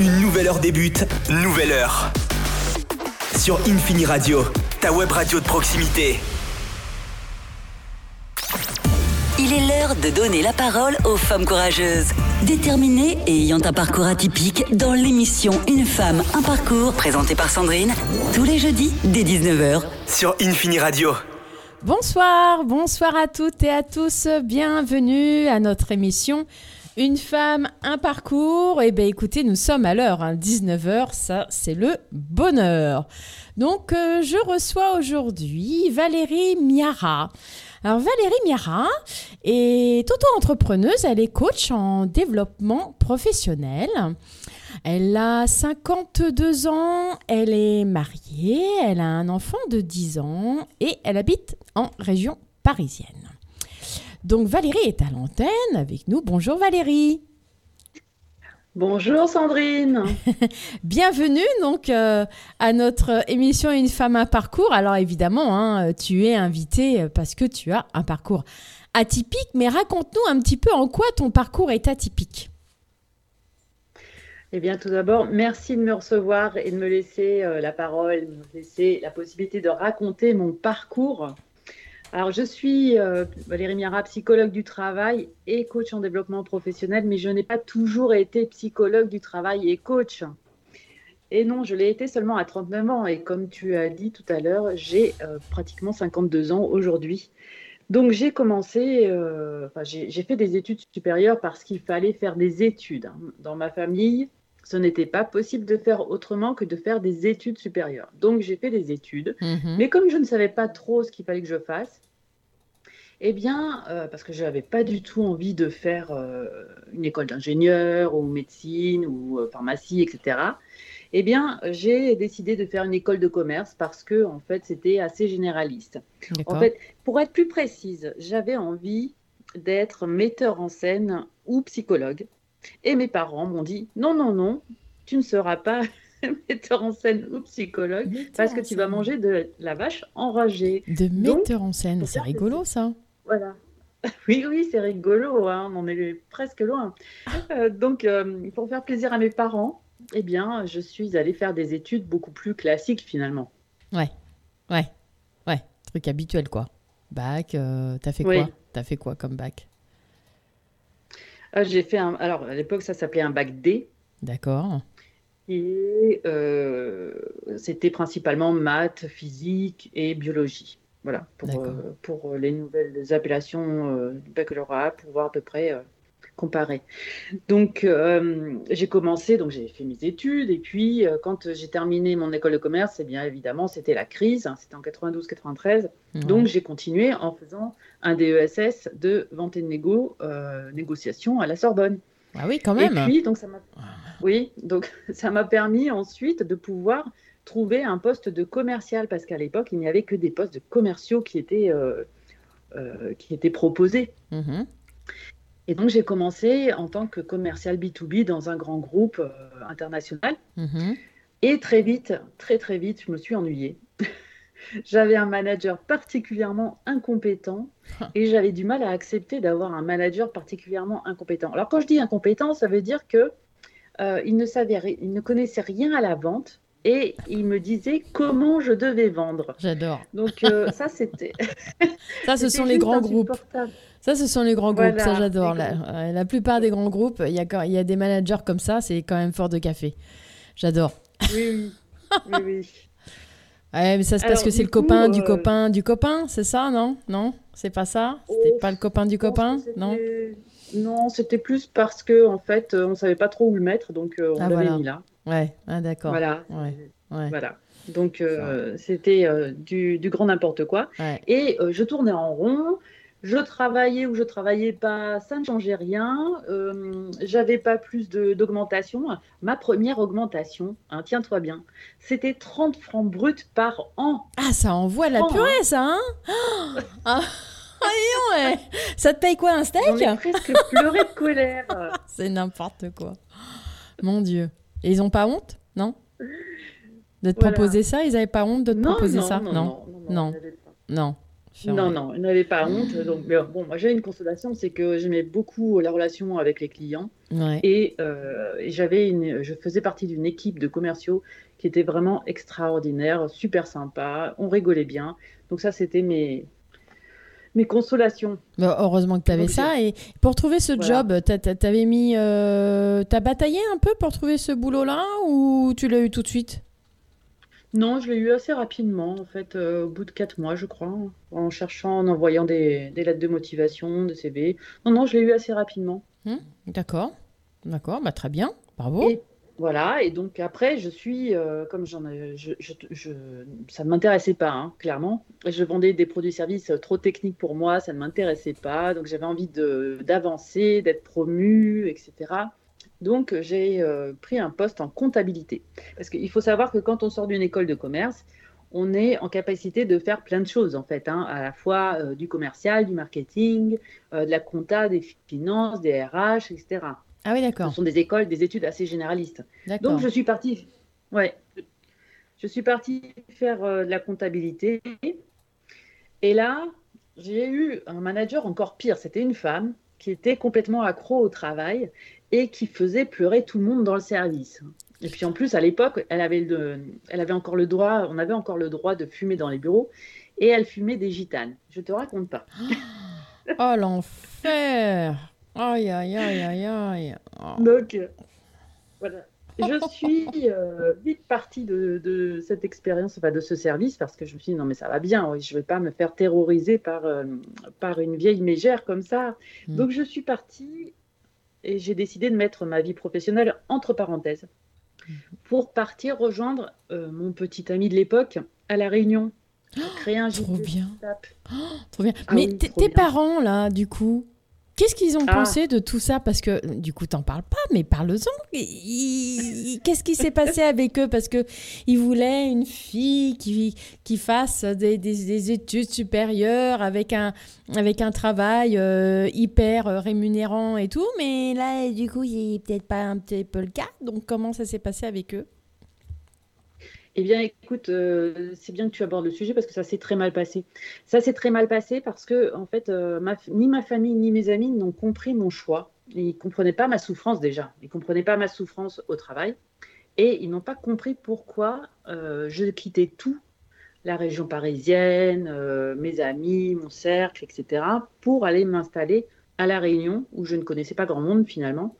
Une nouvelle heure débute, nouvelle heure. Sur Infini Radio, ta web radio de proximité. Il est l'heure de donner la parole aux femmes courageuses, déterminées et ayant un parcours atypique dans l'émission Une femme, un parcours présentée par Sandrine tous les jeudis dès 19h. Sur Infini Radio. Bonsoir, bonsoir à toutes et à tous. Bienvenue à notre émission Une femme, un parcours. Eh bien écoutez, nous sommes à l'heure, 19h, ça c'est le bonheur. Donc euh, je reçois aujourd'hui Valérie Miara. Alors Valérie Miara est auto-entrepreneuse, elle est coach en développement professionnel. Elle a 52 ans, elle est mariée, elle a un enfant de 10 ans et elle habite en région parisienne. Donc Valérie est à l'antenne avec nous. Bonjour Valérie. Bonjour Sandrine. Bienvenue donc euh, à notre émission Une femme un parcours. Alors évidemment, hein, tu es invitée parce que tu as un parcours atypique, mais raconte-nous un petit peu en quoi ton parcours est atypique. Eh bien, tout d'abord, merci de me recevoir et de me laisser euh, la parole, de me laisser la possibilité de raconter mon parcours. Alors, je suis euh, Valérie Miara, psychologue du travail et coach en développement professionnel, mais je n'ai pas toujours été psychologue du travail et coach. Et non, je l'ai été seulement à 39 ans. Et comme tu as dit tout à l'heure, j'ai euh, pratiquement 52 ans aujourd'hui. Donc, j'ai commencé, euh, j'ai fait des études supérieures parce qu'il fallait faire des études. hein. Dans ma famille, ce n'était pas possible de faire autrement que de faire des études supérieures. Donc, j'ai fait des études. Mhm. Mais comme je ne savais pas trop ce qu'il fallait que je fasse, eh bien, euh, parce que je n'avais pas du tout envie de faire euh, une école d'ingénieur ou médecine ou euh, pharmacie, etc., eh bien, j'ai décidé de faire une école de commerce parce que, en fait, c'était assez généraliste. En fait, pour être plus précise, j'avais envie d'être metteur en scène ou psychologue. Et mes parents m'ont dit non, non, non, tu ne seras pas metteur en scène ou psychologue Metteur parce que tu vas manger de la vache enragée. De Donc, metteur en scène, c'est rigolo ça. Voilà. Oui, oui, c'est rigolo, hein, on en est presque loin. Euh, donc, euh, pour faire plaisir à mes parents, eh bien, je suis allée faire des études beaucoup plus classiques finalement. Ouais, ouais, ouais, truc habituel quoi. Bac, euh, t'as fait Oui. quoi? T'as fait quoi comme bac? Euh, j'ai fait un. Alors, à l'époque, ça s'appelait un bac D. D'accord. Et euh, c'était principalement maths, physique et biologie. Voilà, pour, euh, pour les nouvelles appellations euh, du baccalauréat, pour voir à peu près comparer. Donc, euh, j'ai commencé, donc j'ai fait mes études, et puis euh, quand j'ai terminé mon école de commerce, eh bien évidemment, c'était la crise, hein, c'était en 92-93. Donc, j'ai continué en faisant un DESS de vente et de négo, euh, négociation à la Sorbonne. Ah oui, quand même. Et puis, donc, ça m'a... Oui, donc ça m'a permis ensuite de pouvoir trouver un poste de commercial, parce qu'à l'époque, il n'y avait que des postes de commerciaux qui étaient, qui étaient proposés. Mhm. Et donc, j'ai commencé en tant que commercial B2B dans un grand groupe euh, international. Mhm. Et très vite, très très vite, je me suis ennuyée. J'avais un manager particulièrement incompétent et j'avais du mal à accepter d'avoir un manager particulièrement incompétent. Alors quand je dis incompétent, ça veut dire que euh, il ne savait, il ne connaissait rien à la vente et il me disait comment je devais vendre. J'adore. Donc euh, ça c'était. Ça, ce sont les grands groupes. Ça, ce sont les grands groupes. Voilà, ça, j'adore. La, plupart des grands groupes, il y, a, y des managers comme ça, c'est quand même fort de café. J'adore. Oui oui. oui, oui. Ouais, mais ça, c'est parce que c'est le copain du euh, copain du copain, c'est ça, non? Non? C'est pas ça? C'était Oh, pas le copain du copain? Non? Non, c'était plus parce que en fait, euh, on savait pas trop où le mettre, donc euh, on Ah, l'avait voilà. mis là. Ouais, ah, d'accord. Voilà. Ouais, ouais, Voilà. Donc, euh, c'était du, du grand n'importe quoi. Et je tournais en rond. Je travaillais ou je travaillais pas, ça ne changeait rien. Euh, J'avais pas plus d'augmentation. Ma première augmentation, hein, tiens-toi bien, c'était 30 francs bruts par an. Ah, ça envoie la purée, ça, hein? Ah, ah, donc, ouais. Ça te paye quoi, un steak? J'en ai presque pleuré de colère. C'est n'importe quoi. Mon Dieu. Et ils ont pas honte, non? De te Voilà. proposer ça? Ils avaient pas honte de te Non, proposer non, ça? non, non, non, Non. non, Non. Non, il n'avait pas honte. Donc, mais bon, moi j'ai une consolation, c'est que j'aimais beaucoup la relation avec les clients. Et, euh, et j'avais une, je faisais partie d'une équipe de commerciaux qui était vraiment extraordinaire, super sympa. On rigolait bien. Donc ça, c'était mes, mes consolations. Bah, heureusement que tu avais ça. Et pour trouver ce job, t'avais mis, euh, t'as bataillé un peu pour trouver ce boulot-là ou tu l'as eu tout de suite? Non, je l'ai eu assez rapidement, en fait, euh, au bout de quatre mois, je crois, en cherchant, en envoyant des, lettres de motivation, des CV. Non, non, je l'ai eu assez rapidement. Hmm, d'accord, d'accord, bah, très bien, bravo. Et voilà, et donc après, je suis, euh, comme j'en ai, je, ça ne m'intéressait pas, hein, clairement. Je vendais des produits-services trop techniques pour moi, ça ne m'intéressait pas, donc j'avais envie d'avancer, d'être promu, etc. Donc, j'ai euh, pris un poste en comptabilité. Parce qu'il faut savoir que quand on sort d'une école de commerce, on est en capacité de faire plein de choses, en fait, hein, à la fois euh, du commercial, du marketing, euh, de la compta, des finances, des RH, etc. Ah oui, d'accord. Ce sont des écoles, des études assez généralistes. Donc, je suis partie, ouais, je suis partie faire de la comptabilité. Et là, j'ai eu un manager encore pire. C'était une femme qui était complètement accro au travail et qui faisait pleurer tout le monde dans le service. Et puis en plus, à l'époque, elle avait, elle avait encore le droit, on avait encore le droit de fumer dans les bureaux, et elle fumait des gitanes. Je te raconte pas. oh l'enfer Aïe aïe aïe aïe aïe. Oh. Donc euh, voilà. Je suis euh, vite partie de, cette expérience, enfin de ce service, parce que je me suis dit non mais ça va bien, je ne vais pas me faire terroriser par, euh, par une vieille mégère comme ça. Hmm. Donc je suis partie et j'ai décidé de mettre ma vie professionnelle entre parenthèses pour partir rejoindre euh, mon petit ami de l'époque à La Réunion. créer un trop bien. Oh, trop bien. Ah Mais tes parents, là, du coup, Qu'est-ce qu'ils ont ah. pensé de tout ça Parce que du coup, t'en parles pas, mais parle-en. Qu'est-ce qui s'est passé avec eux Parce que ils voulaient une fille qui, qui fasse des, études supérieures avec un, avec un travail euh, hyper euh, rémunérant et tout. Mais là, du coup, il n'est peut-être pas un petit peu le cas. Donc, comment ça s'est passé avec eux eh bien, écoute, euh, c'est bien que tu abordes le sujet parce que ça s'est très mal passé. Ça s'est très mal passé parce que, en fait, euh, ni ma famille ni mes amis n'ont compris mon choix. Ils ne comprenaient pas ma souffrance déjà. Ils ne comprenaient pas ma souffrance au travail. Et ils n'ont pas compris pourquoi euh, je quittais tout, la région parisienne, mes amis, mon cercle, etc., pour aller m'installer à La Réunion, où je ne connaissais pas grand monde finalement,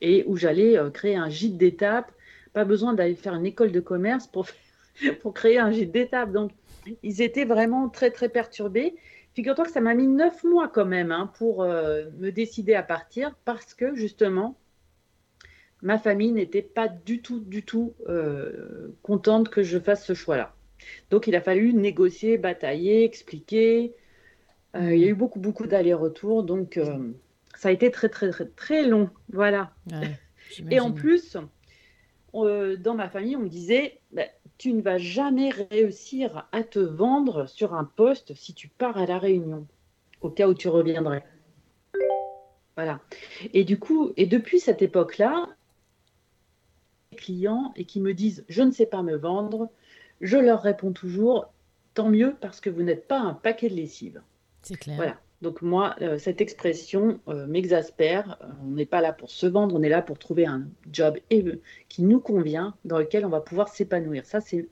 et où j'allais créer un gîte d'étape pas besoin d'aller faire une école de commerce pour, pour créer un gîte d'étape. Donc, ils étaient vraiment très, très perturbés. Figure-toi que ça m'a mis neuf mois quand même hein, pour euh, me décider à partir parce que justement, ma famille n'était pas du tout, du tout euh, contente que je fasse ce choix-là. Donc, il a fallu négocier, batailler, expliquer. Euh, il y a eu beaucoup, beaucoup d'allers-retours. Donc, ça a été très, très, très, très long. Voilà. Et en plus, euh, dans ma famille, on me disait bah, Tu ne vas jamais réussir à te vendre sur un poste si tu pars à la réunion, au cas où tu reviendrais. Voilà. Et du coup, et depuis cette époque-là, les clients et qui me disent Je ne sais pas me vendre, je leur réponds toujours Tant mieux parce que vous n'êtes pas un paquet de lessive. C'est clair. Voilà. Donc moi, euh, cette expression euh, m'exaspère. Euh, on n'est pas là pour se vendre, on est là pour trouver un job qui nous convient, dans lequel on va pouvoir s'épanouir. Ça, c'est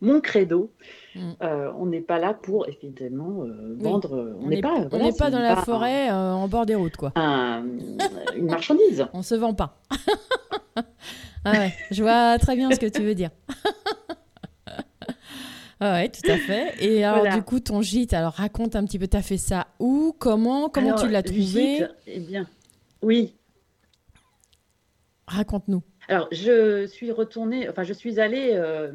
mon credo. Mm. on n'est pas là pour effectivement vendre. On n'est pas. on n'est pas dans la forêt en bord des routes, quoi. une marchandise. on se vend pas. ah ouais, je vois très bien ce que tu veux dire. Ah oui, tout à fait. Et alors, du coup, ton gîte, alors raconte un petit peu, tu as fait ça où Comment Comment tu l'as trouvé? Eh bien, oui. Raconte-nous. Alors, je suis retournée, enfin, je suis allée euh,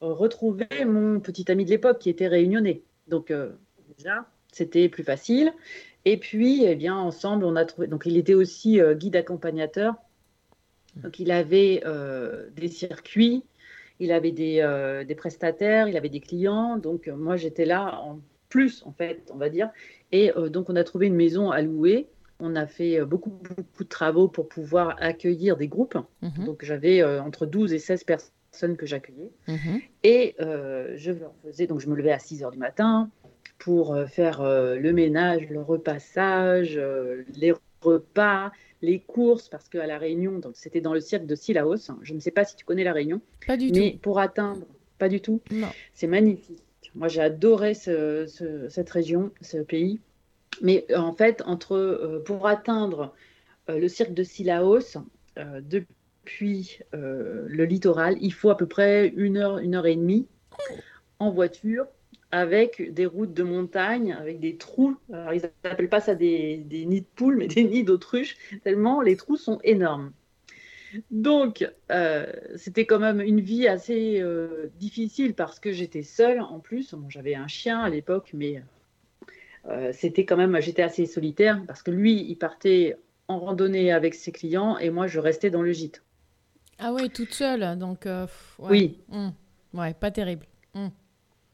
retrouver mon petit ami de l'époque qui était réunionnais. Donc, euh, déjà, c'était plus facile. Et puis, eh bien, ensemble, on a trouvé. Donc, il était aussi euh, guide accompagnateur. Donc, il avait des circuits il avait euh, des, prestataires, il avait des clients. Donc, euh, moi, j'étais là en plus, en fait, on va dire. Et euh, donc, on a trouvé une maison à louer. On a fait beaucoup, beaucoup de travaux pour pouvoir accueillir des groupes. Mhm. Donc, j'avais entre 12 et 16 personnes que j'accueillais. Mhm. Et je faisais, donc je me levais à 6 heures du matin, pour faire le ménage, le repassage, les repas, les courses, parce qu'à La Réunion, c'était dans le cirque de Sillaos. Je ne sais pas si tu connais La Réunion. Pas du mais pour atteindre, pas du tout. C'est magnifique. Moi, j'ai adoré cette région, ce pays. Mais en fait, entre, pour atteindre le cirque de Sillaos, depuis le littoral, il faut à peu près une heure, une heure et demie en voiture avec des routes de montagne, avec des trous. Alors, ils n'appellent pas ça des, nids de poules, mais des nids d'autruches, tellement les trous sont énormes. Donc, euh, c'était quand même une vie assez euh, difficile parce que j'étais seule en plus. J'avais un chien à l'époque, mais euh, c'était quand même, j'étais assez solitaire parce que lui, il partait en randonnée avec ses clients et moi, je restais dans le gîte. Ah ouais, toute seule, donc. Oui. Mmh. Ouais, pas terrible.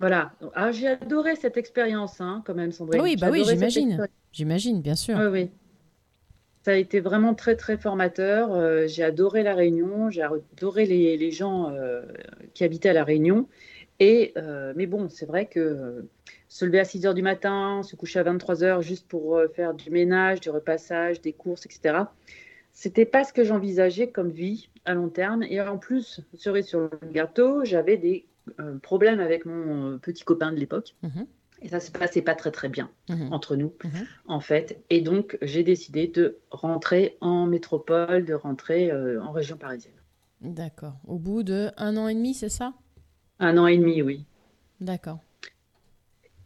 Voilà. Ah, j'ai adoré cette expérience, hein, quand même, Sandrine. Oui, bah oui, j'imagine. J'imagine, bien sûr. Oui, oui. Ça a été vraiment très, très formateur. Euh, j'ai adoré La Réunion. J'ai adoré les, les gens euh, qui habitaient à La Réunion. Et, euh, mais bon, c'est vrai que se lever à 6 heures du matin, se coucher à 23 heures juste pour faire du ménage, du repassage, des courses, etc., c'était pas ce que j'envisageais comme vie à long terme. Et en plus, cerise sur le gâteau, j'avais des problème avec mon euh, petit copain de l'époque. Mhm. Et ça se passait pas très très bien mhm. entre nous, mhm. en fait. Et donc, j'ai décidé de rentrer en métropole, de rentrer euh, en région parisienne. D'accord. Au bout de un an et demi, c'est ça? Un an et demi, oui. D'accord.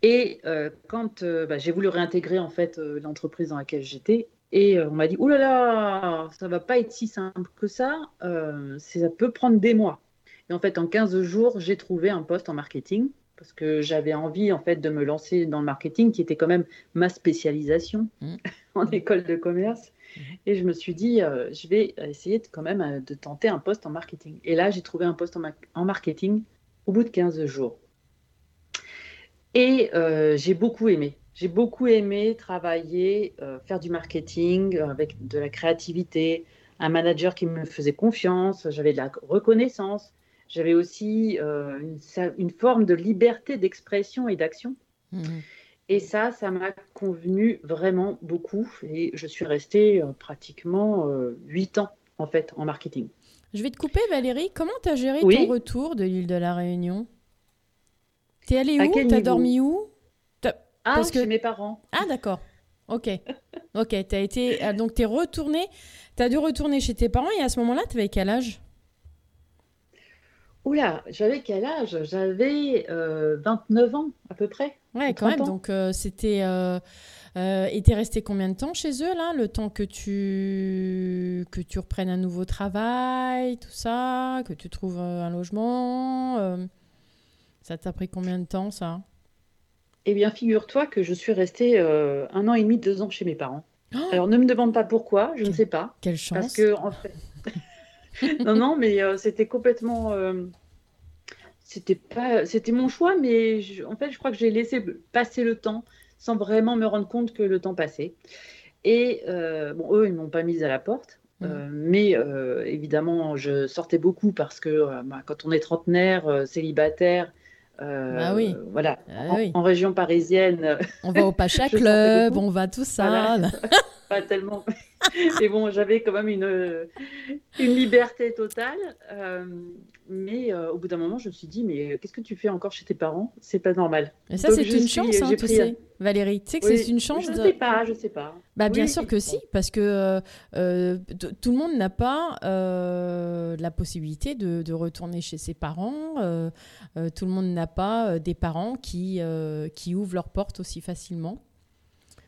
Et euh, quand bah, j'ai voulu réintégrer en fait l'entreprise dans laquelle j'étais, et on m'a dit, oulala, là là, ça va pas être si simple que ça, ça peut prendre des mois. Et en fait, en 15 jours, j'ai trouvé un poste en marketing parce que j'avais envie en fait de me lancer dans le marketing qui était quand même ma spécialisation mmh. en école de commerce. Mmh. Et je me suis dit, euh, je vais essayer de, quand même euh, de tenter un poste en marketing. Et là, j'ai trouvé un poste en, marketing au bout de 15 jours. Et euh, j'ai beaucoup aimé. J'ai beaucoup aimé travailler, faire du marketing avec de la créativité, un manager qui me faisait confiance, j'avais de la reconnaissance, j'avais aussi euh, une, forme de liberté d'expression et d'action. Mhm. Et ça, ça m'a convenu vraiment beaucoup. Et je suis restée euh, pratiquement euh, huit ans, en fait, en marketing. Je vais te couper, Valérie. Comment tu as géré ton retour de l'île de la Réunion? T'es allée où? T'as dormi où? Ah, Parce chez mes parents. Ah, d'accord. Ok. ok, as été... Ah, donc, tu es retournée. Tu as dû retourner chez tes parents et à ce moment-là, tu avais quel âge? Oula, j'avais quel âge? J'avais 29 euh, ans à peu près. Ouais, quand même. Donc euh, c'était. Euh, et t'es resté combien de temps chez eux là Le temps que tu que tu reprennes un nouveau travail, tout ça, que tu trouves un logement. ça t'a pris combien de temps ça? Eh bien, figure-toi que je suis restée un an et demi, deux ans chez mes parents. Oh Alors ne me demande pas pourquoi, je ne sais pas. Quelle chance Parce que en fait. non, non, mais euh, c'était complètement. Euh, c'était pas, c'était mon choix, mais en fait, je crois que j'ai laissé passer le temps sans vraiment me rendre compte que le temps passait. Et euh, bon, eux, ils m'ont pas mise à la porte. Mmh. mais évidemment, je sortais beaucoup parce que bah, quand on est trentenaire, célibataire, bah oui. Voilà. Ah en, région parisienne. On va au Pacha Club, on va tout ça. pas tellement. Et bon, j'avais quand même une, une liberté totale. Euh, mais euh, au bout d'un moment, je me suis dit, mais qu'est-ce que tu fais encore chez tes parents? C'est pas normal. Et ça, c'est une chance, hein, tu sais, Valérie. Tu sais que c'est une chance. Je ne sais pas, je sais pas. Bah, bien sûr que si, parce que euh, tout le monde n'a pas la possibilité de, de, retourner chez ses parents. tout le monde n'a pas des parents qui, qui ouvrent leurs portes aussi facilement.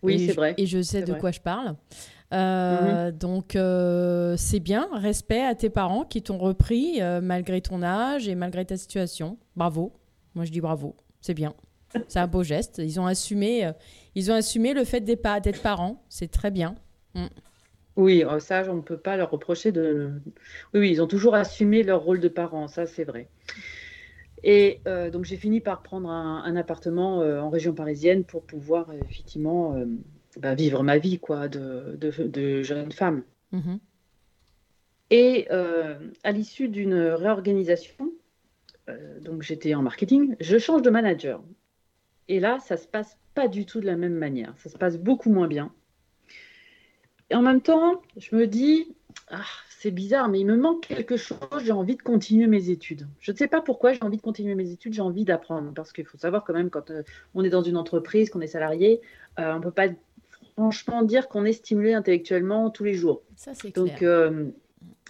Oui, c'est vrai. Et je sais de quoi je parle. Euh, mhm. Donc, euh, c'est bien. Respect à tes parents qui t'ont repris euh, malgré ton âge et malgré ta situation. Bravo. Moi, je dis bravo. C'est bien. C'est un beau geste. Ils ont assumé, ils ont assumé le fait d'être parents. C'est très bien. Mm. Oui, ça, on ne peut pas leur reprocher de. Oui, oui, ils ont toujours assumé leur rôle de parents. Ça, c'est vrai. Et donc, j'ai fini par prendre un, appartement en région parisienne pour pouvoir effectivement bah, vivre ma vie quoi, de, de, jeune femme. Mhm. Et euh, à l'issue d'une réorganisation, euh, donc j'étais en marketing, je change de manager. Et là, ça se passe pas du tout de la même manière. Ça se passe beaucoup moins bien. Et en même temps, je me dis, ah, c'est bizarre, mais il me manque quelque chose. J'ai envie de continuer mes études. Je ne sais pas pourquoi j'ai envie de continuer mes études. J'ai envie d'apprendre. Parce qu'il faut savoir quand même, quand euh, on est dans une entreprise, qu'on est salarié, euh, on ne peut pas franchement dire qu'on est stimulé intellectuellement tous les jours. Ça, c'est Donc, euh,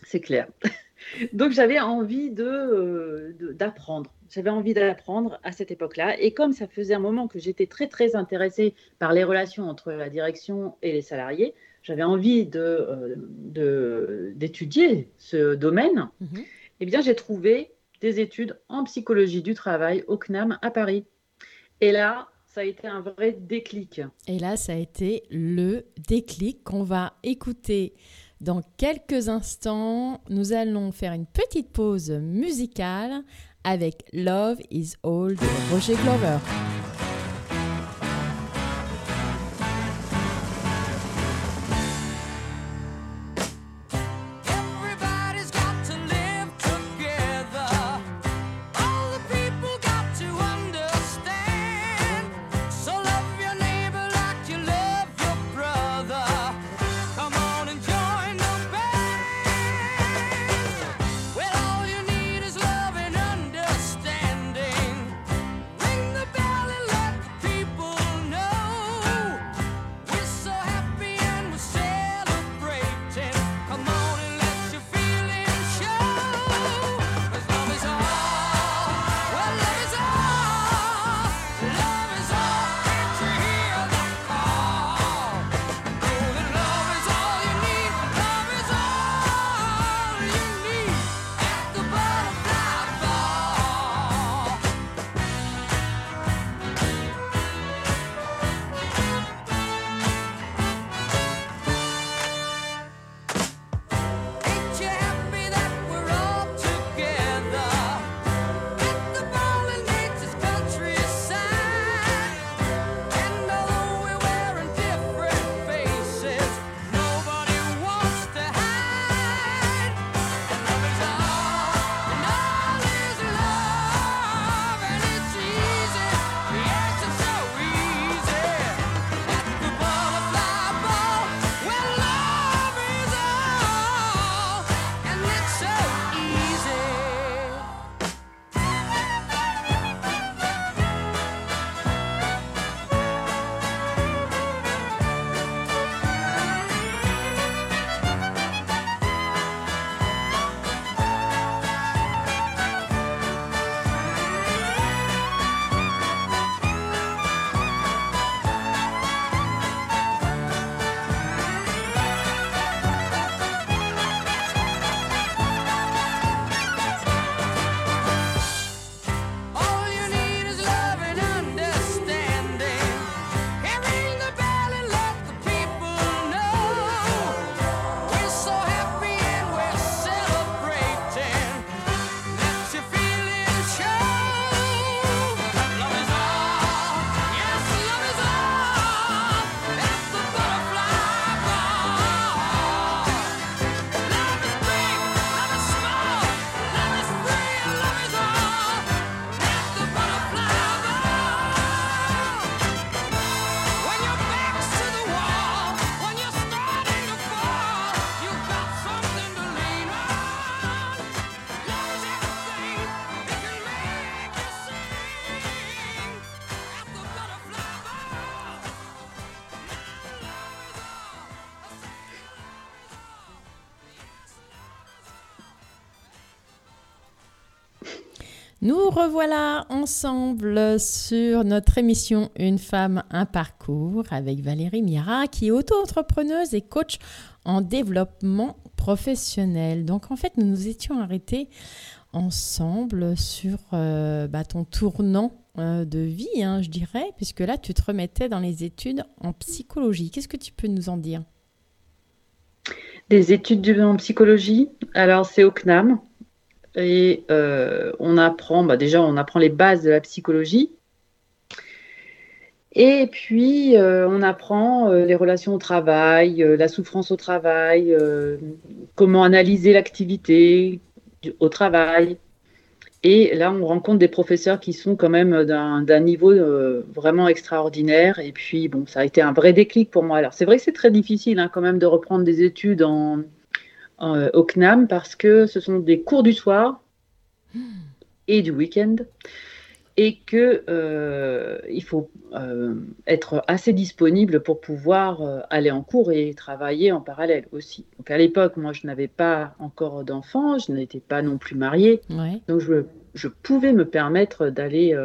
c'est clair. Donc, j'avais envie de, d'apprendre. J'avais envie d'apprendre à cette époque-là. Et comme ça faisait un moment que j'étais très, très intéressée par les relations entre la direction et les salariés, j'avais envie de, euh, d'étudier ce domaine, mhm. eh bien, j'ai trouvé des études en psychologie du travail au CNAM à Paris. Et là, ça a été un vrai déclic. Et là, ça a été le déclic qu'on va écouter dans quelques instants. Nous allons faire une petite pause musicale avec Love is All de Roger Glover. Nous revoilà ensemble sur notre émission Une femme, un parcours avec Valérie Mira qui est auto-entrepreneuse et coach en développement professionnel. Donc en fait, nous nous étions arrêtés ensemble sur euh, bah, ton tournant euh, de vie, hein, je dirais, puisque là, tu te remettais dans les études en psychologie. Qu'est-ce que tu peux nous en dire? Des études en psychologie, alors c'est au CNAM, et euh, on apprend, bah déjà, on apprend les bases de la psychologie. Et puis, euh, on apprend euh, les relations au travail, la souffrance au travail, comment analyser l'activité au travail. Et là, on rencontre des professeurs qui sont quand même d'un niveau vraiment extraordinaire. Et puis, bon, ça a été un vrai déclic pour moi. Alors, c'est vrai que c'est très difficile hein, quand même de reprendre des études en, au CNAM parce que ce sont des cours du soir et du week-end et que euh, il faut euh, être assez disponible pour pouvoir euh, aller en cours et travailler en parallèle aussi. Donc à l'époque, moi, je n'avais pas encore d'enfants, je n'étais pas non plus mariée, donc je, je, pouvais me permettre d'aller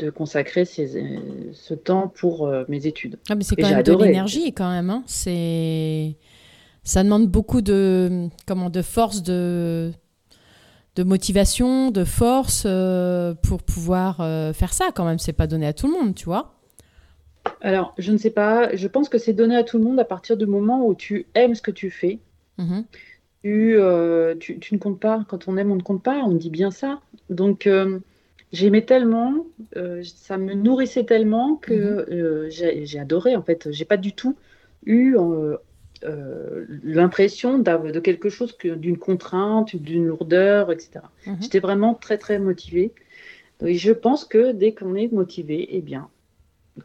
de consacrer ces, ce temps pour mes études. Ah, mais c'est quand même de l'énergie quand même. Hein. C'est ça demande beaucoup de comment de force de de motivation, de force euh, pour pouvoir euh, faire ça quand même. C'est pas donné à tout le monde, tu vois. Alors, je ne sais pas. Je pense que c'est donné à tout le monde à partir du moment où tu aimes ce que tu fais. Mhm. Euh, tu, tu, ne comptes pas. Quand on aime, on ne compte pas. On dit bien ça. Donc, j'aimais tellement, ça me nourrissait tellement que mhm. j'ai adoré. En fait, j'ai pas du tout eu euh, l'impression de quelque chose, d'une contrainte, d'une lourdeur, etc. Mhm. J'étais vraiment très très motivée. Et je pense que dès qu'on est motivé, eh bien,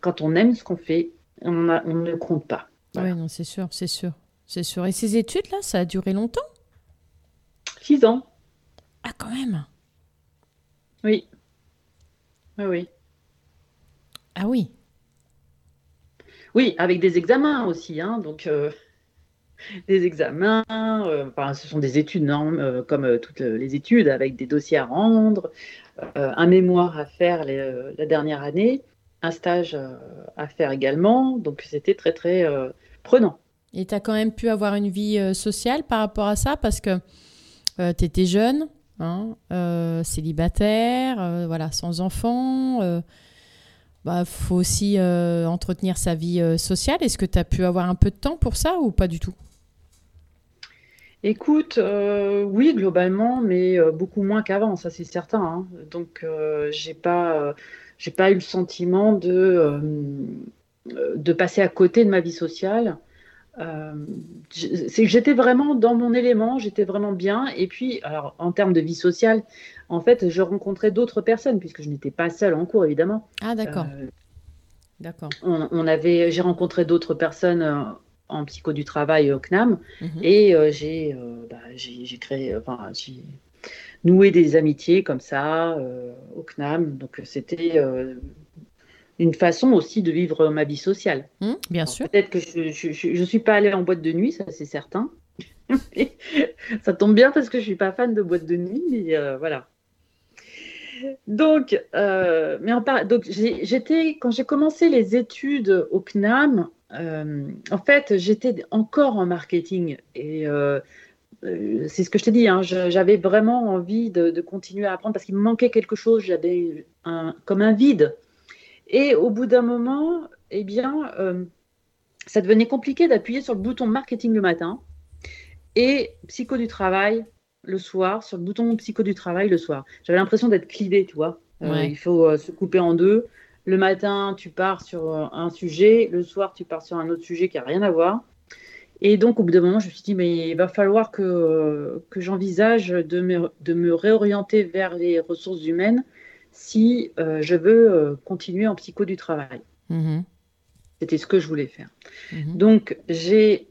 quand on aime ce qu'on fait, on, ne compte pas. Oui, non, c'est sûr, c'est sûr, c'est sûr. Et ces études-là, ça a duré longtemps? Six ans. Ah, quand même? Oui. Oui, oui. Ah oui? Oui, avec des examens aussi. Hein, donc, euh, des examens, euh, enfin, ce sont des études non, euh, comme euh, toutes les études, avec des dossiers à rendre, un mémoire à faire la dernière année, un stage à faire également. Donc c'était très très prenant. Et tu as quand même pu avoir une vie sociale par rapport à ça parce que tu étais jeune, hein, célibataire, voilà, sans enfant. Bah, faut aussi entretenir sa vie sociale. Est-ce que tu as pu avoir un peu de temps pour ça ou pas du tout? Écoute, euh, oui, globalement, mais euh, beaucoup moins qu'avant, ça c'est certain. Hein. Donc, euh, j'ai pas, j'ai pas eu le sentiment de, de passer à côté de ma vie sociale. c'est j'étais vraiment dans mon élément, j'étais vraiment bien. Et puis, alors, en termes de vie sociale, en fait, je rencontrais d'autres personnes puisque je n'étais pas seule en cours, évidemment. Ah, d'accord. D'accord. On, avait, j'ai rencontré d'autres personnes en psycho du travail au CNAM mhm. et euh, euh, bah, j'ai créé, enfin, j'ai noué des amitiés comme ça euh, au CNAM. Donc c'était une façon aussi de vivre ma vie sociale. Mhm, bien sûr. Peut-être que je ne suis pas allée en boîte de nuit, ça c'est certain. ça tombe bien parce que je suis pas fan de boîte de nuit, mais voilà. Donc, mais en donc j'étais quand j'ai commencé les études au CNAM, euh, en fait, j'étais encore en marketing et euh, euh, c'est ce que je t'ai dit. Hein, j'avais vraiment envie de, continuer à apprendre parce qu'il me manquait quelque chose. J'avais comme un vide. Et au bout d'un moment, eh bien, ça devenait compliqué d'appuyer sur le bouton marketing le matin et psycho du travail le soir, sur le bouton psycho du travail le soir. J'avais l'impression d'être clivé, tu vois. il faut se couper en deux. Le matin, tu pars sur euh, un sujet, le soir, tu pars sur un autre sujet qui n'a rien à voir. Et donc, au bout d'un moment, je me suis dit, mais il va falloir que, que j'envisage de me, de me réorienter vers les ressources humaines si euh, je veux euh, continuer en psycho du travail. Mm-hmm. C'était ce que je voulais faire. Mm-hmm. Donc, j'ai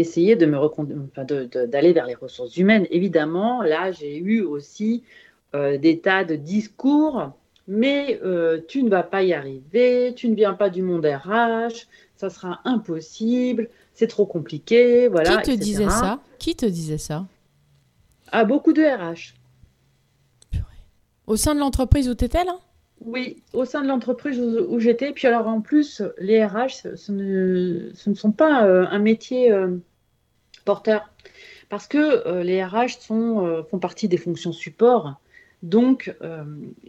essayé de d'aller vers les ressources humaines. Évidemment, là, j'ai eu aussi des tas de discours mais euh, tu ne vas pas y arriver, tu ne viens pas du monde RH, ça sera impossible, c'est trop compliqué, voilà. Qui te disait ça? Qui te disait ça? Ah, beaucoup de RH. Au sein de l'entreprise où tu étais là? Oui, au sein de l'entreprise où, j'étais. Puis alors en plus, les RH, ce, ne, sont pas euh, un métier euh, porteur. Parce que les RH sont, font partie des fonctions support donc, euh,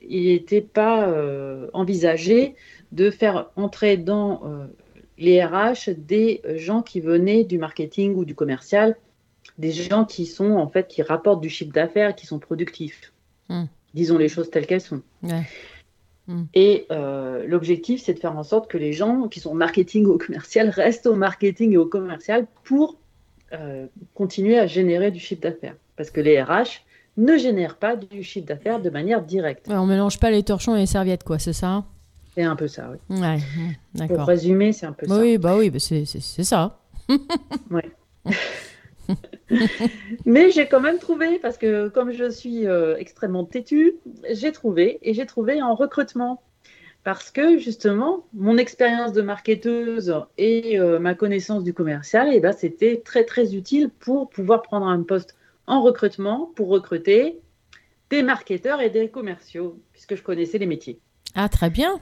il n'était pas euh, envisagé de faire entrer dans euh, les RH des gens qui venaient du marketing ou du commercial, des gens qui sont en fait qui rapportent du chiffre d'affaires, qui sont productifs. Hmm. Disons les choses telles qu'elles sont. Hmm. Et l'objectif, c'est de faire en sorte que les gens qui sont au marketing ou au commercial restent au marketing et au commercial pour continuer à générer du chiffre d'affaires. Parce que les RH, ne génèrent pas du chiffre d'affaires de manière directe. Ouais, on mélange pas les torchons et les serviettes, quoi, c'est ça C'est un peu ça, oui. Ouais, Pour résumer, c'est un peu ça. Oui, bah oui, bah c'est ça. Mais j'ai quand même trouvé, parce que comme je suis euh, extrêmement têtue, j'ai trouvé, et j'ai trouvé en recrutement. Parce que justement, mon expérience de marketeuse et euh, ma connaissance du commercial, eh ben, c'était très très utile pour pouvoir prendre un poste en recrutement, pour recruter des marketeurs et des commerciaux, puisque je connaissais les métiers. Ah, très bien.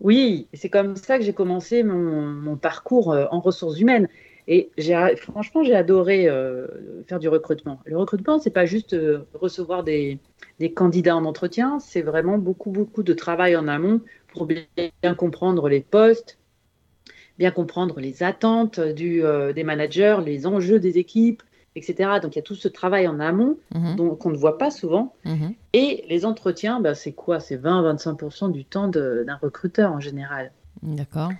Oui, c'est comme ça que j'ai commencé mon, mon parcours euh, en ressources humaines. Et franchement, j'ai adoré euh, faire du recrutement. Le recrutement, c'est pas juste euh, recevoir des, des candidats en entretien, c'est vraiment beaucoup, beaucoup de travail en amont pour bien, bien comprendre les postes, bien comprendre les attentes du, euh, des managers, les enjeux des équipes, etc. Donc il y a tout ce travail en amont dont- qu'on ne voit pas souvent. mhm. Et les entretiens, bah, c'est quoi? C'est 20-25% du temps d'un recruteur en général. D'accord.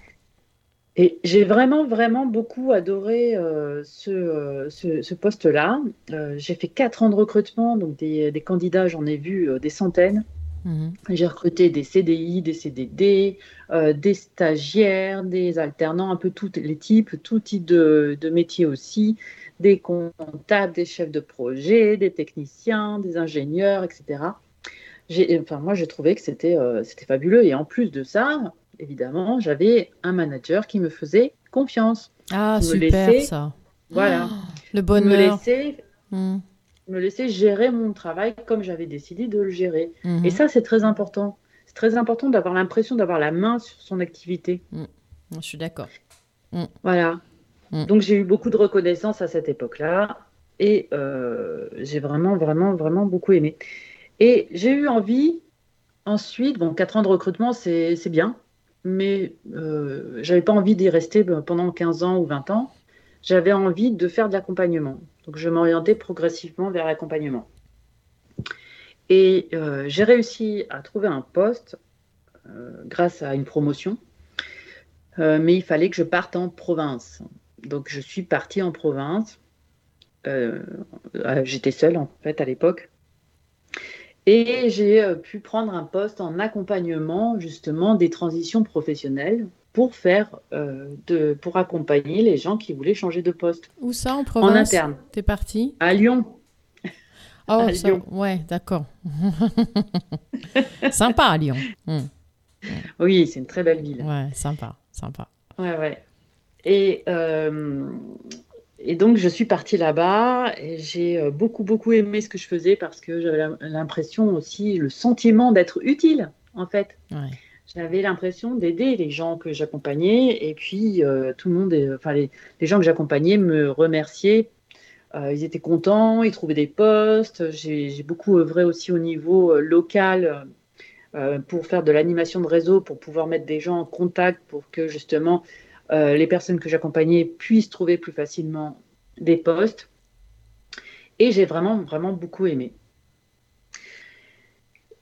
Et j'ai vraiment, vraiment beaucoup adoré euh, ce, euh, ce, ce poste-là. Euh, j'ai fait quatre ans de recrutement, donc des, des candidats, j'en ai vu des centaines. Mhm. J'ai recruté des CDI, des CDD, des stagiaires, des alternants, un peu tous les types, tout type de, de métiers aussi, des comptables, des chefs de projet, des techniciens, des ingénieurs, etc. J'ai, enfin, moi, j'ai trouvé que c'était euh, c'était fabuleux. Et en plus de ça, évidemment, j'avais un manager qui me faisait confiance. Ah, me super laissait- ça. Voilà. Oh, le Il me bonheur. laissait, Mhm, me laissait gérer mon travail comme j'avais décidé de le gérer. mhm. Et ça, c'est très important. C'est très important d'avoir l'impression d'avoir la main sur son activité. Je suis d'accord. Voilà. Mm. Donc j'ai eu beaucoup de reconnaissance à cette époque-là et euh, j'ai vraiment, vraiment, vraiment beaucoup aimé. Et j'ai eu envie, ensuite, bon, 4 ans de recrutement, c'est bien, mais euh, j'avais pas envie d'y rester ben, pendant 15 ans ou 20 ans. J'avais envie de faire de l'accompagnement. Donc je m'orientais progressivement vers l'accompagnement. Et euh, j'ai réussi à trouver un poste euh, grâce à une promotion, Euh, mais il fallait que je parte en province. Donc je suis partie en province. Euh, euh, J'étais seule en fait à l'époque. Et j'ai euh, pu prendre un poste en accompagnement justement des transitions professionnelles pour faire euh, de, pour accompagner les gens qui voulaient changer de poste Où ça, en en province interne T'es parti à Lyon. Oh, À ça- Lyon. ouais, d'accord. sympa à Lyon. Mhm. Oui, c'est une très belle ville. Ouais, sympa, sympa. Ouais, ouais. Et, euh, et donc, je suis partie là-bas et j'ai euh, beaucoup, beaucoup aimé ce que je faisais parce que j'avais l'impression aussi, le sentiment d'être utile, en fait. Ouais. J'avais l'impression d'aider les gens que j'accompagnais et puis euh, tout le monde, enfin, les, les gens que j'accompagnais me remerciaient. Euh, ils étaient contents, ils trouvaient des postes. J'ai j'ai beaucoup œuvré aussi au niveau euh, local euh, pour faire de l'animation de réseau, pour pouvoir mettre des gens en contact, pour que justement euh, les personnes que j'accompagnais puissent trouver plus facilement des postes. Et j'ai vraiment, vraiment beaucoup aimé.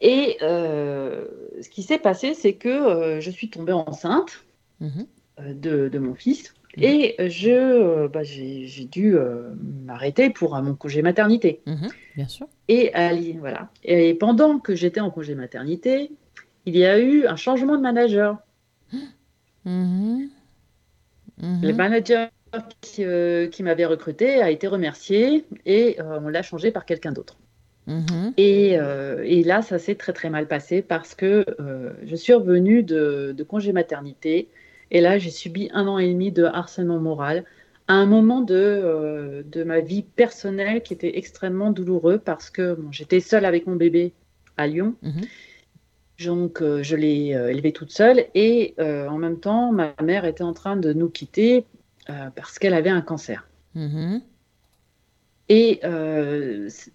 Et euh, ce qui s'est passé, c'est que euh, je suis tombée enceinte Mhm. de, de mon fils et je, bah, j'ai dû m'arrêter pour mon congé maternité. Mhm, Bien sûr. Et, voilà. et pendant que j'étais en congé maternité, il y a eu un changement de manager. Mhm. Mhm. Le manager qui, euh, qui m'avait recruté a été remercié et euh, on l'a changé par quelqu'un d'autre. Mhm. Et, euh, et là, ça s'est très très mal passé parce que je suis revenue de, de congé maternité et là, j'ai subi un an et demi de harcèlement moral à un moment de, de ma vie personnelle qui était extrêmement douloureux parce que bon, j'étais seule avec mon bébé à Lyon. Mhm. Donc, euh, je l'ai euh, élevé toute seule et euh, en même temps, ma mère était en train de nous quitter parce qu'elle avait un cancer. Mhm. Et,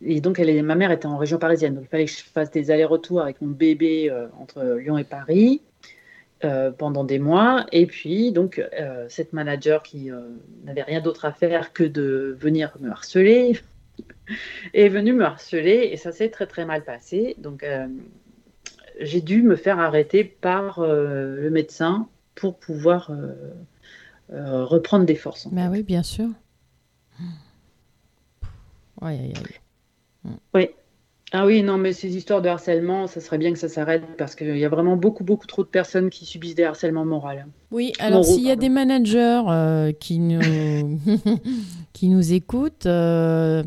et donc, elle est- ma mère était en région parisienne, donc il fallait que je fasse des allers-retours avec mon bébé entre Lyon et Paris pendant des mois. Et puis, donc, cette manager qui n'avait rien d'autre à faire que de venir me harceler est venue me harceler et ça s'est très très mal passé. Donc, j'ai dû me faire arrêter par euh, le médecin pour pouvoir euh, euh, reprendre des forces. Bah oui, bien sûr. Aïe, aïe, aïe. Oui. Ah oui, non, mais ces histoires de harcèlement, ça serait bien que ça s'arrête parce qu'il y a vraiment beaucoup, beaucoup trop de personnes qui subissent des harcèlements moraux. Oui, alors s'il y a des managers euh, qui, nous qui nous écoutent, euh,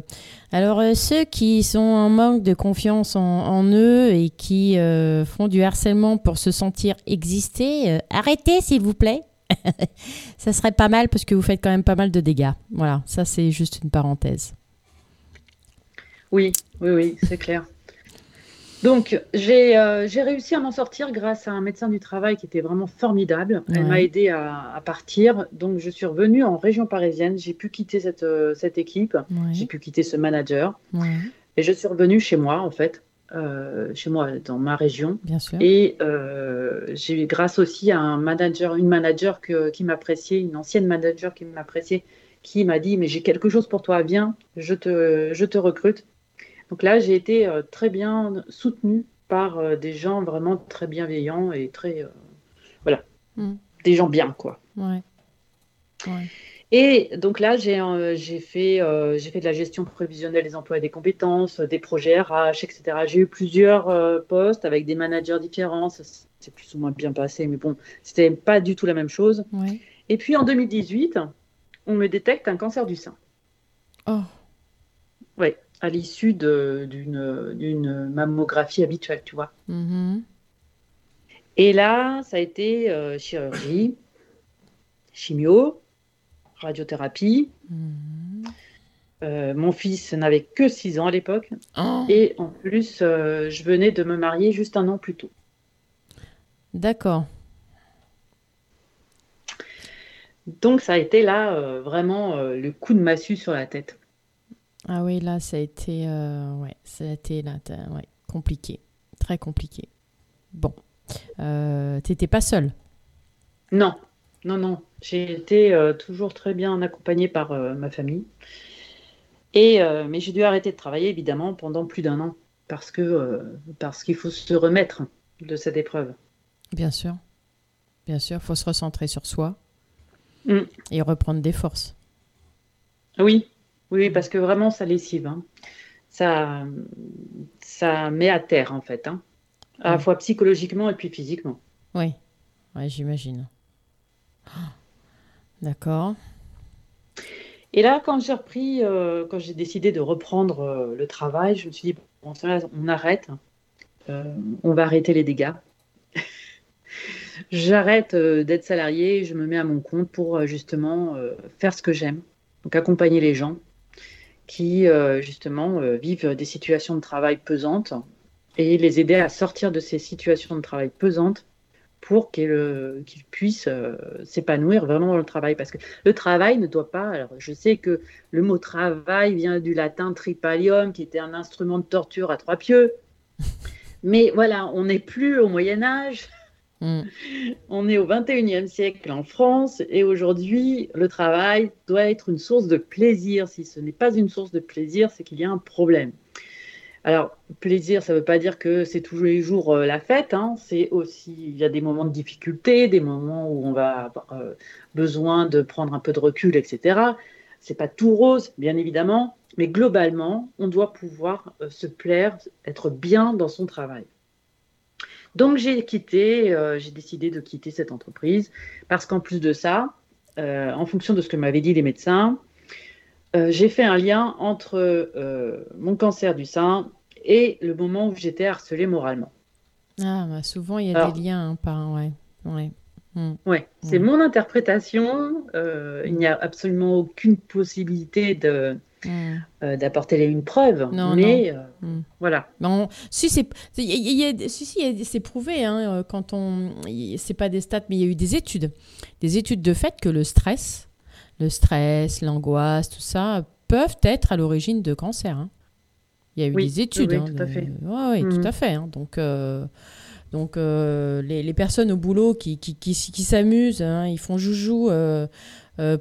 alors euh, ceux qui sont en manque de confiance en, eux et qui font du harcèlement pour se sentir exister, arrêtez s'il vous plaît. ça serait pas mal parce que vous faites quand même pas mal de dégâts. Voilà, ça c'est juste une parenthèse. Oui, oui, oui, c'est clair. Donc, j'ai euh, réussi à m'en sortir grâce à un médecin du travail qui était vraiment formidable. Elle m'a aidé à, partir. Donc, je suis revenue en région parisienne. J'ai pu quitter cette, euh, cette équipe. J'ai pu quitter ce manager. Et je suis revenue chez moi, en fait. Euh, chez moi, dans ma région. Bien sûr. Et j'ai grâce aussi à un manager, une manager qui m'appréciait, une ancienne manager qui m'appréciait, qui m'a dit, mais j'ai quelque chose pour toi, viens, je te, je te recrute. Donc là, j'ai été euh, très bien soutenue par euh, des gens vraiment très bienveillants et très. Euh, voilà. Mm. Des gens bien, quoi. Ouais. Et donc là, j'ai fait, de la gestion prévisionnelle des emplois et des compétences, des projets RH, etc. J'ai eu plusieurs postes avec des managers différents. C'est plus ou moins bien passé, mais bon, c'était pas du tout la même chose. Et puis en 2018, on me détecte un cancer du sein. Oh. Oui à l'issue d'une mammographie habituelle, tu vois. Mm-hmm. Et là, ça a été euh, chirurgie, chimio, radiothérapie. Mm-hmm. Euh, mon fils n'avait que 6 ans à l'époque. Oh. Et en plus, euh, je venais de me marier juste un an plus tôt. D'accord. Donc ça a été là vraiment le coup de massue sur la tête. Ah oui, là, ça a été, euh, ouais, ça a été là, ouais, compliqué, très compliqué. Bon, euh, t'étais pas seule Non, non, non. J'ai été euh, toujours très bien accompagnée par euh, ma famille. Et, mais j'ai dû arrêter de travailler, évidemment, pendant plus d'un an, parce que parce qu'il faut se remettre de cette épreuve. Bien sûr, bien sûr, il faut se recentrer sur soi mm. et reprendre des forces. Oui, oui, parce que vraiment, ça lessive. Hein. Ça, ça met à terre, en fait. Hein. À la fois psychologiquement et puis physiquement. Oui, j'imagine. D'accord. Et là, quand j'ai repris, euh, quand j'ai décidé de reprendre euh, le travail, je me suis dit, bon, on arrête. Euh, on va arrêter les dégâts. J'arrête d'être salarié, je me mets à mon compte pour justement faire ce que j'aime. Donc accompagner les gens qui euh, justement euh, vivent des situations de travail pesantes et les aider à sortir de ces situations de travail pesantes pour qu'ils puissent euh, s'épanouir vraiment dans le travail. Parce que le travail ne doit pas. Alors, je sais que le mot travail vient du latin tripalium, qui était un instrument de torture à trois pieux. Mais voilà, on n'est plus au Moyen Âge. Mm. On est au 21e siècle en France et aujourd'hui, le travail doit être une source de plaisir. Si ce n'est pas une source de plaisir, c'est qu'il y a un problème. Alors, plaisir, ça ne veut pas dire que c'est tous les jours euh, la fête. Hein. C'est aussi, il y a des moments de difficulté, des moments où on va avoir euh, besoin de prendre un peu de recul, etc. C'est pas tout rose, bien évidemment, mais globalement, on doit pouvoir euh, se plaire, être bien dans son travail. Donc j'ai quitté, euh, j'ai décidé de quitter cette entreprise parce qu'en plus de ça, euh, en fonction de ce que m'avaient dit les médecins, euh, j'ai fait un lien entre mon cancer du sein et le moment où j'étais harcelée moralement. Ah, bah souvent il y a des liens, hein, par... ouais. ouais. Hmm. Ouais, c'est mon interprétation. il n'y a absolument aucune possibilité de, Mm. Euh, d'apporter une preuve. Non, mais euh, mm. voilà. Non, si c'est si, c'est prouvé hein, euh, quand on c'est pas des stats mais il y a eu des études, des études de fait que le stress, le stress, l'angoisse, tout ça peuvent être à l'origine de cancer. Hein. Il y a eu des études. Oui, hein, tout à fait. Oui, tout mm. à fait. Donc donc les, les, personnes au boulot qui, qui, qui, qui s'amusent, ils font joujou euh,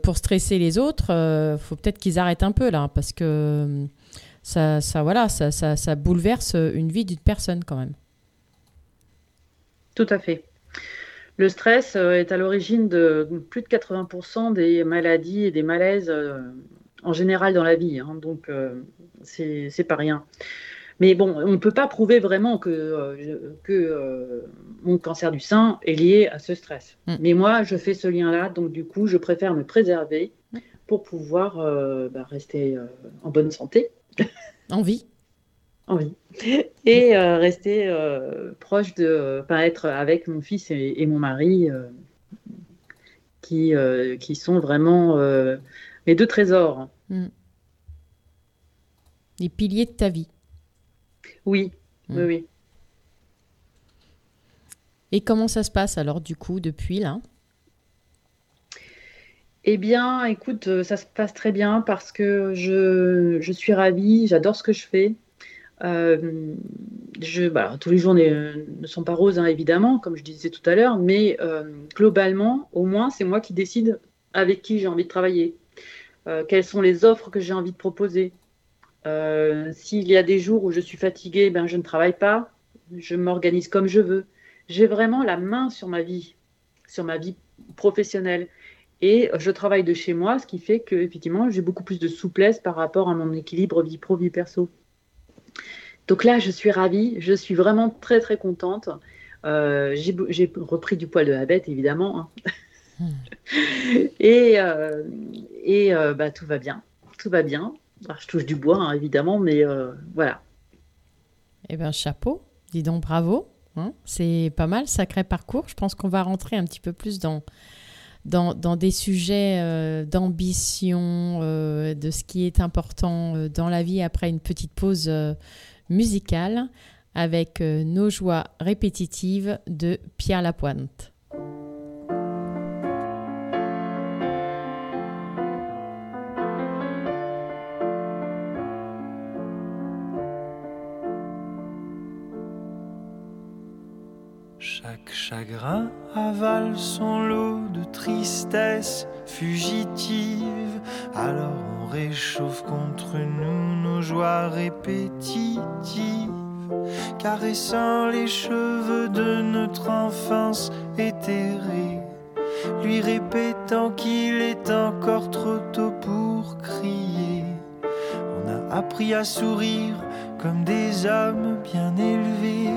pour stresser les autres, il euh, faut peut-être qu'ils arrêtent un peu là, parce que euh, ça, voilà, ça bouleverse une vie d'une personne quand même. Tout à fait. Le stress est à l'origine de plus de 80% des maladies et des malaises en général dans la vie, hein, donc c'est pas rien. Mais bon, on ne peut pas prouver vraiment que, que mon cancer du sein est lié à ce stress. Mm. Mais moi, je fais ce lien-là, donc du coup, je préfère me préserver pour pouvoir bah, rester en bonne santé. En vie En vie. Et rester proche de, pas être avec mon fils et, mon mari, qui, qui sont vraiment mes deux trésors. Mm. Les piliers de ta vie. Oui, oui, mm. oui. Et comment ça se passe alors du coup depuis là? Eh bien, écoute, euh, ça se passe très bien parce que je, je suis ravie, j'adore ce que je fais. Euh, je, bah, tous les jours ne, sont pas roses, hein, évidemment, comme je disais tout à l'heure, mais euh, globalement, au moins, c'est moi qui décide avec qui j'ai envie de travailler, quelles sont les offres que j'ai envie de proposer. S'il y a des jours où je suis fatiguée, ben, je ne travaille pas, je m'organise comme je veux j'ai vraiment la main sur ma vie, sur ma vie professionnelle. Et je travaille de chez moi, ce qui fait que effectivement, j'ai beaucoup plus de souplesse par rapport à mon équilibre vie pro vie perso. Donc là, je suis ravie, je suis vraiment très très contente. Euh, j'ai repris du poil de la bête, évidemment. Hein. Hmm. et euh, et euh, bah, tout va bien, tout va bien. Je touche du bois, hein, évidemment, mais voilà. Eh bien, chapeau, dis donc bravo. Hein. c'est pas mal, sacré parcours. Je pense qu'on va rentrer un petit peu plus dans, dans, des sujets euh, d'ambition, euh, de ce qui est important euh, dans la vie après une petite pause musicale avec Nos joies répétitives de Pierre Lapointe. Chagrin avale son lot de tristesse fugitive. Alors on réchauffe contre nous nos joies répétitives, caressant les cheveux de notre enfance éthérée, lui répétant qu'il est encore trop tôt pour crier. On a appris à sourire comme des hommes bien élevés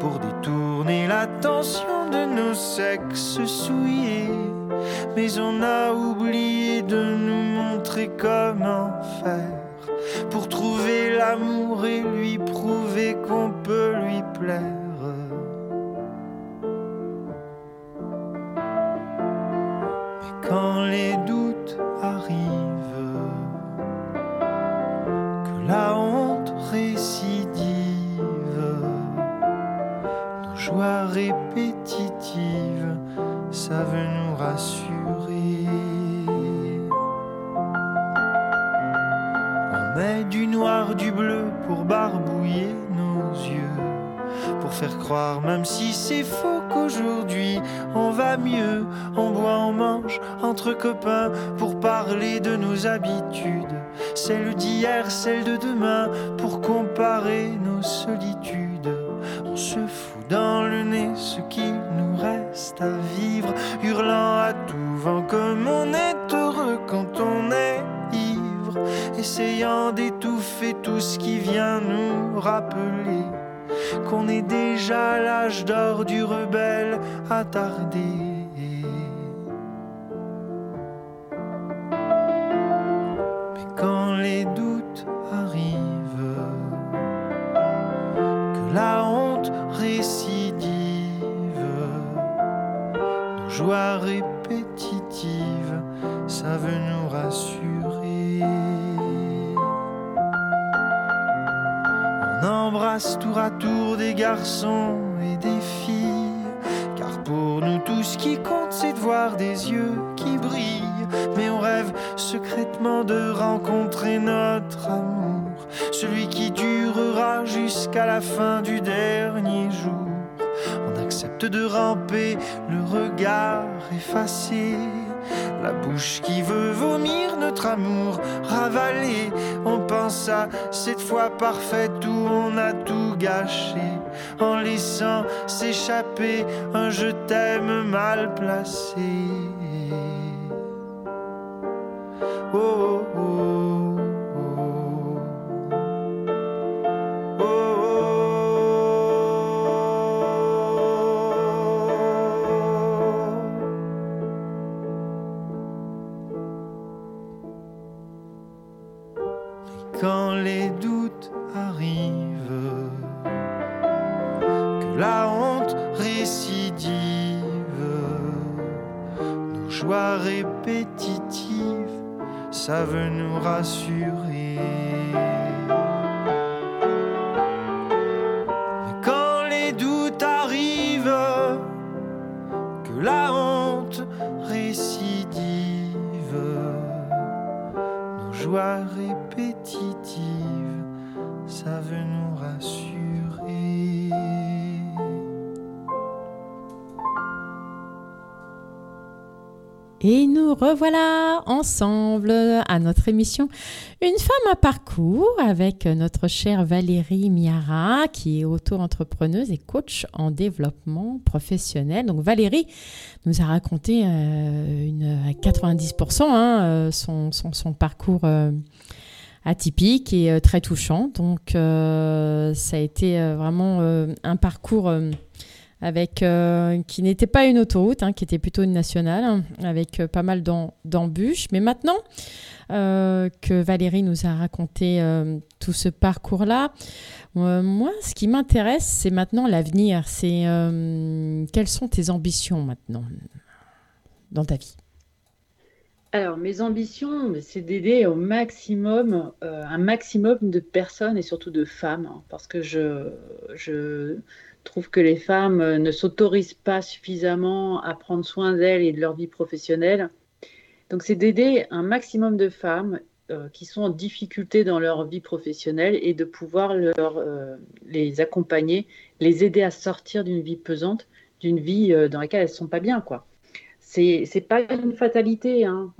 pour détourner de nos sexes souillés. Mais on a oublié de nous montrer comment faire pour trouver l'amour et lui prouver qu'on peut lui plaire. Quand les barbouiller nos yeux, pour faire croire, même si c'est faux, qu'aujourd'hui on va mieux. On boit, on mange entre copains pour parler de nos habitudes, celles d'hier, celles de demain, pour comparer nos solitudes. On se fout dans le nez ce qu'il nous reste à vivre, hurlant à tout vent comme on est heureux quand on est ivre, essayant d'étouffer qui vient nous rappeler qu'on est déjà l'âge d'or du rebelle attardé. Mais quand les doutes arrivent, que la honte récidive, nos joies répétitives savent nous tour à tour des garçons et des filles, car pour nous tout ce qui compte c'est de voir des yeux qui brillent, mais on rêve secrètement de rencontrer notre amour. Celui qui durera jusqu'à la fin du dernier jour. On accepte de ramper, le regard effacé, la bouche qui veut vomir notre amour ravalé. On pense à cette fois parfaite où on a tout gâché, en laissant s'échapper un je t'aime mal placé. oh. oh. oh. quand les doutes arrivent, que la honte récidive, nos joies répétitives savent nous rassurer. Et nous revoilà ensemble à notre émission Une femme à parcours avec notre chère Valérie Miara qui est auto-entrepreneuse et coach en développement professionnel. Donc Valérie nous a raconté euh, une, à 90% hein, euh, son, son, parcours euh, atypique et très touchant. Donc ça a été vraiment un parcours avec euh, qui n'était pas une autoroute, hein, qui était plutôt une nationale, hein, avec euh, pas mal d'embûches. Mais maintenant euh, que Valérie nous a raconté tout ce parcours-là, moi, ce qui m'intéresse, c'est maintenant l'avenir. C'est quelles sont tes ambitions maintenant dans ta vie? Alors, mes ambitions, c'est d'aider au maximum, un maximum de personnes et surtout de femmes, hein, parce que je, je trouve que les femmes euh, ne s'autorisent pas suffisamment à prendre soin d'elles et de leur vie professionnelle. Donc c'est d'aider un maximum de femmes euh, qui sont en difficulté dans leur vie professionnelle et de pouvoir euh, les accompagner, les aider à sortir d'une vie pesante, d'une vie dans laquelle elles ne sont pas bien. quoi. C'est pas une fatalité. Hein.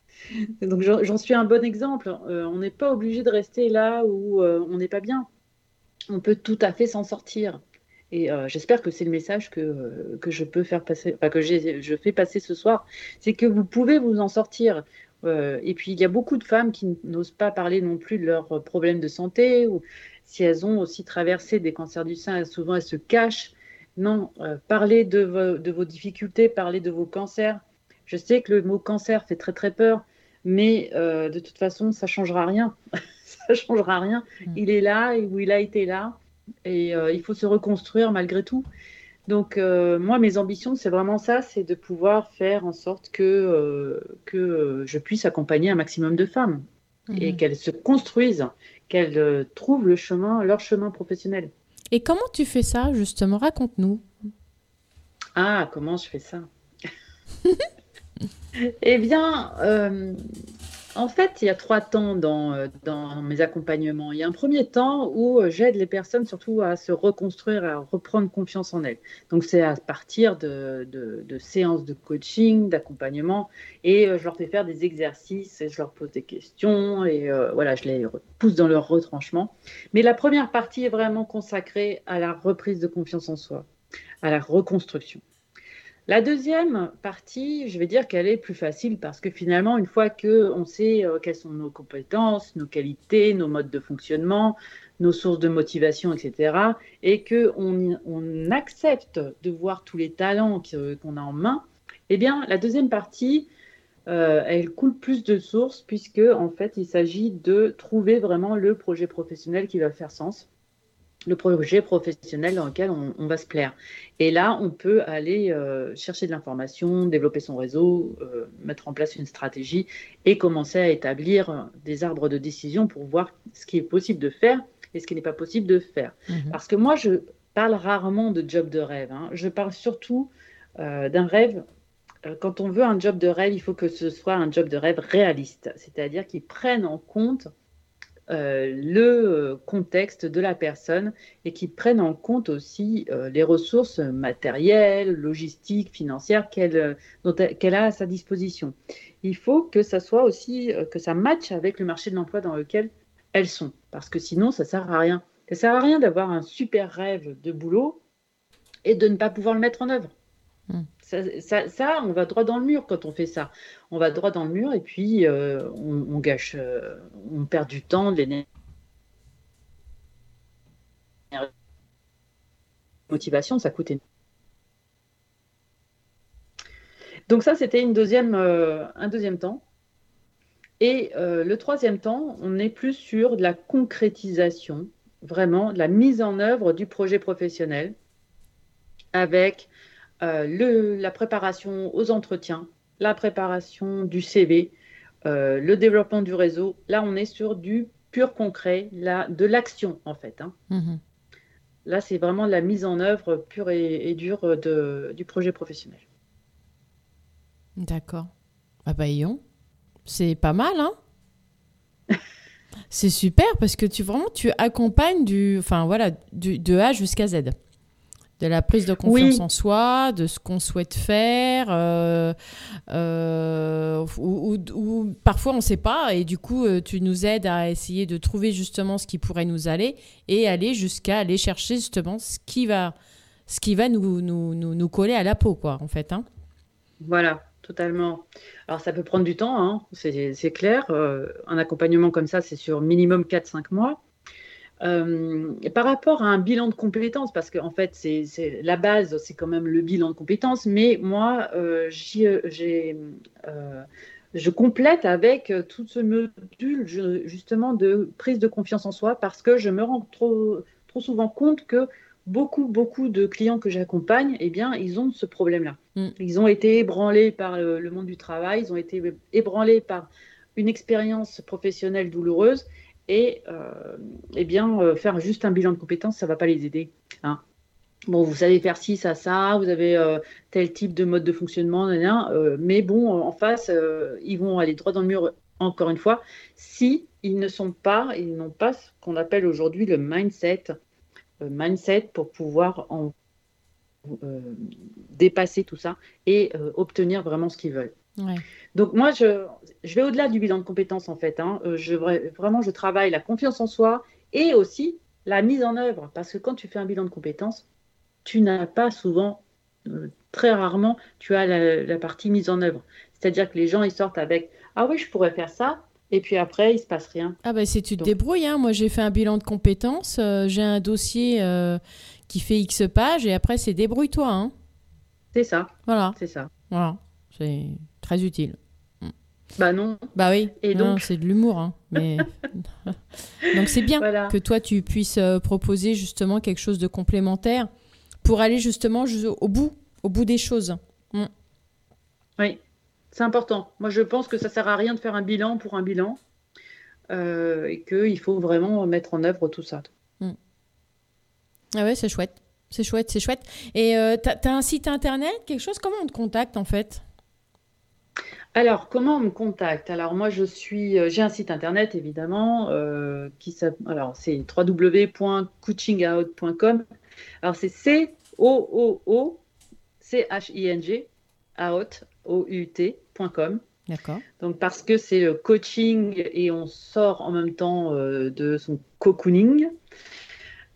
Donc j'en suis un bon exemple. On n'est pas obligé de rester là où on n'est pas bien. On peut tout à fait s'en sortir. Et euh, j'espère que c'est le message que, que je peux faire passer, enfin, que je fais passer ce soir, c'est que vous pouvez vous en sortir. Euh, et puis il y a beaucoup de femmes qui n'osent pas parler non plus de leurs problèmes de santé, ou si elles ont aussi traversé des cancers du sein, souvent elles se cachent. Non, euh, parlez de, vo de vos difficultés, parlez de vos cancers. Je sais que le mot cancer fait très très peur, mais euh, de toute façon, ça changera rien. ça changera rien. Mmh. Il est là, ou il a été là et euh, il faut se reconstruire malgré tout. Donc euh, moi, mes ambitions, c'est vraiment ça, c'est de pouvoir faire en sorte que, euh, que je puisse accompagner un maximum de femmes mmh. et qu'elles se construisent, qu'elles trouvent le chemin, leur chemin professionnel. Et comment tu fais ça, justement? Raconte-nous. Ah, comment je fais ça? Eh bien, en fait, il y a trois temps dans, euh, dans, mes accompagnements. Il y a un premier temps où euh, j'aide les personnes surtout à se reconstruire, à reprendre confiance en elles. Donc, c'est à partir de, séances de coaching, d'accompagnement, et euh, je leur fais faire des exercices, et je leur pose des questions, et voilà, je les pousse dans leur retranchement. Mais la première partie est vraiment consacrée à la reprise de confiance en soi, à la reconstruction. La deuxième partie, je vais dire qu'elle est plus facile parce que finalement, une fois qu'on sait euh, quelles sont nos compétences, nos qualités, nos modes de fonctionnement, nos sources de motivation, etc., et qu'on on accepte de voir tous les talents qu'on a en main, eh bien, la deuxième partie, euh, elle coule plus de sources puisque, en fait, il s'agit de trouver vraiment le projet professionnel qui va faire sens le projet professionnel dans lequel on, on, va se plaire. Et là, on peut aller euh, chercher de l'information, développer son réseau, euh, mettre en place une stratégie et commencer à établir des arbres de décision pour voir ce qui est possible de faire et ce qui n'est pas possible de faire. Mmh. Parce que moi, je parle rarement de job de rêve. Hein. Je parle surtout euh, d'un rêve. Quand on veut un job de rêve, il faut que ce soit un job de rêve réaliste, c'est-à-dire qui prenne en compte euh, le contexte de la personne et qui prennent en compte aussi euh, les ressources matérielles, logistiques, financières qu'elle qu a à sa disposition. Il faut que ça soit aussi, euh, que ça matche avec le marché de l'emploi dans lequel elles sont, parce que sinon, ça ne sert à rien. Ça ne sert à rien d'avoir un super rêve de boulot et de ne pas pouvoir le mettre en œuvre. Mmh. Ça, on va droit dans le mur quand on fait ça. On va droit dans le mur et puis euh, on, gâche, euh, on perd du temps, de l'énergie. Motivation, ça coûte énormément. Donc ça, c'était euh, un deuxième temps. Et le troisième temps, on est plus sur de la concrétisation, vraiment de la mise en œuvre du projet professionnel avec euh, le, la préparation aux entretiens la préparation du CV, euh, le développement du réseau. Là, on est sur du pur concret, là, de l'action en fait. Hein. Mhm. Là, c'est vraiment la mise en œuvre pure et, dure de, du projet professionnel. D'accord. Ah bah, c'est pas mal, hein C'est super parce que tu vraiment tu accompagnes du, enfin voilà, du, de A jusqu'à Z de la prise de confiance en soi, de ce qu'on souhaite faire, euh, euh, ou, parfois on ne sait pas, et du coup euh, tu nous aides à essayer de trouver justement ce qui pourrait nous aller, et aller jusqu'à aller chercher justement ce qui va, ce qui va nous, nous, nous, coller à la peau, quoi, en fait. Hein. Voilà, totalement. Alors ça peut prendre du temps, hein, c'est clair. un accompagnement comme ça, c'est sur minimum 4-5 mois. Euh, par rapport à un bilan de compétences, parce qu'en fait, c'est la base, c'est quand même le bilan de compétences, mais moi, euh, euh, je complète avec tout ce module justement de prise de confiance en soi, parce que je me rends trop, trop souvent compte que beaucoup, beaucoup de clients que j'accompagne, eh bien, ils ont ce problème-là. Mm. Ils ont été ébranlés par le monde du travail, ils ont été ébranlés par une expérience professionnelle douloureuse et euh, eh bien, euh, faire juste un bilan de compétences, ça ne va pas les aider. Hein. Bon, vous savez faire ci, ça, ça, vous avez euh, tel type de mode de fonctionnement, mais bon, en face, ils vont aller droit dans le mur, encore une fois, si ils ne sont pas, ils n'ont pas ce qu'on appelle aujourd'hui le mindset, mindset pour pouvoir dépasser tout ça et obtenir vraiment ce qu'ils veulent. Donc moi, je, je vais au-delà du bilan de compétences en fait. Hein. Euh, je, vraiment, je travaille la confiance en soi et aussi la mise en œuvre. Parce que quand tu fais un bilan de compétences, tu n'as pas souvent, euh, très rarement, tu as la, partie mise en œuvre. C'est-à-dire que les gens, ils sortent avec « Ah oui, je pourrais faire ça », et puis après, il se passe rien. Ah bah c'est tu te débrouilles. Hein. Moi, j'ai fait un bilan de compétences. Euh, j'ai un dossier qui fait X pages et après, c'est débrouille-toi. Hein. C'est ça. Voilà. C'est ça. Voilà. C'est très utile. Bah non. Bah oui. Et donc c'est de l'humour, hein. Mais donc c'est bien que toi tu puisses euh, proposer justement quelque chose de complémentaire pour aller justement au bout, au bout des choses. Mm. Oui, c'est important. Moi je pense que ça sert à rien de faire un bilan pour un bilan euh, et qu'il faut vraiment mettre en œuvre tout ça. Mm. Ah ouais, c'est chouette. C'est chouette, c'est chouette. Et euh, tu as, un site internet, quelque chose? Comment on te contacte en fait? Alors, comment on me contacte? Alors, moi, je suis, euh, j'ai un site internet évidemment euh, qui alors c'est www.coachingout.com. Alors c'est C O O O C H I N G out O U T.com. D'accord. Donc parce que c'est le coaching et on sort en même temps euh, de son cocooning.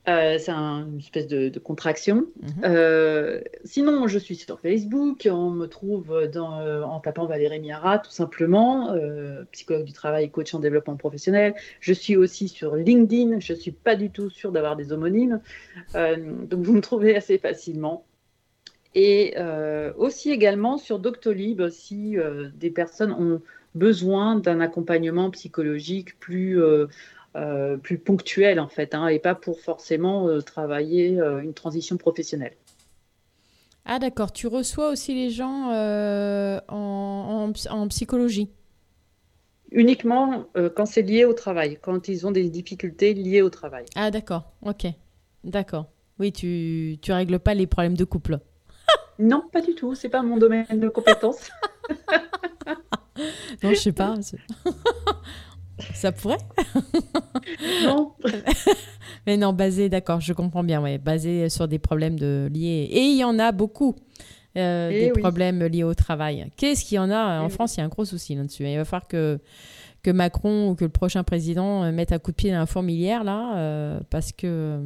Euh, c'est une espèce de, contraction. Mhm. Euh, sinon, je suis sur Facebook. On me trouve dans, euh, en tapant Valérie Miara, tout simplement, psychologue du travail, coach en développement professionnel. Je suis aussi sur LinkedIn. Je ne suis pas du tout sûre d'avoir des homonymes. donc, vous me trouvez assez facilement. Et aussi également sur Doctolib, si des personnes ont besoin d'un accompagnement psychologique plus euh, plus ponctuel en fait, hein, et pas pour forcément euh, travailler euh, une transition professionnelle. Ah d'accord, tu reçois aussi les gens en, en, psychologie? Uniquement quand c'est lié au travail, quand ils ont des difficultés liées au travail. Ah d'accord, ok, d'accord. Oui, tu tu règles pas les problèmes de couple. non, pas du tout, c'est pas mon domaine de compétence. non, je sais pas. Ça pourrait Non. Mais non, basé, d'accord, je comprends bien, ouais, basé sur des problèmes de, liés. Et il y en a beaucoup, euh, eh des problèmes liés au travail. Qu'est-ce qu'il y en a En eh France, il y a un gros souci là-dessus. Il va falloir que, que Macron ou que le prochain président euh, mette un coup de pied dans la fourmilière, là, euh, parce que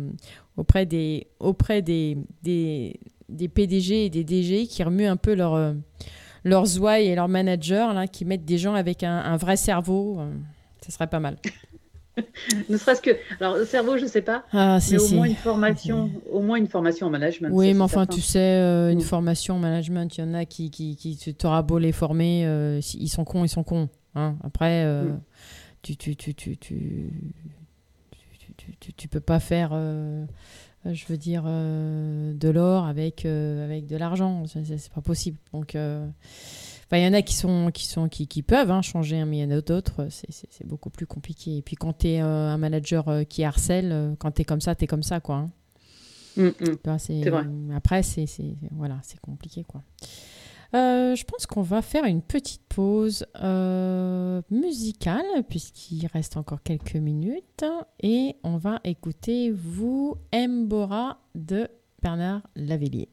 auprès, des, auprès des, des, des, PDG et des DG qui remuent un peu leur, leurs ouailles et leurs managers, là, qui mettent des gens avec un, un vrai cerveau. Ce serait pas mal. ne serait-ce que alors le cerveau je sais pas ah, mais au moins une formation au moins une formation en management oui mais enfin tu sais euh, une mm. formation en management il y en a qui qui, qui t'auras beau les former euh, ils sont cons ils sont cons hein. après euh, mm. tu, tu, tu, tu, tu, tu, tu, peux pas faire je veux dire de l'or avec avec de l'argent c'est pas possible donc Enfin, il y en a qui sont qui sont qui, qui peuvent hein, changer, mais il y en a d'autres, c'est- beaucoup plus compliqué. Et puis quand tu es un manager euh, qui harcèle, euh, quand tu es comme ça, tu es comme ça, quoi. hein. Mm, mm. C'est vrai. après c'est voilà, compliqué, quoi. Euh, je pense qu'on va faire une petite pause euh, musicale puisqu'il reste encore quelques minutes et on va écouter vous Mbora de Bernard Lavellier.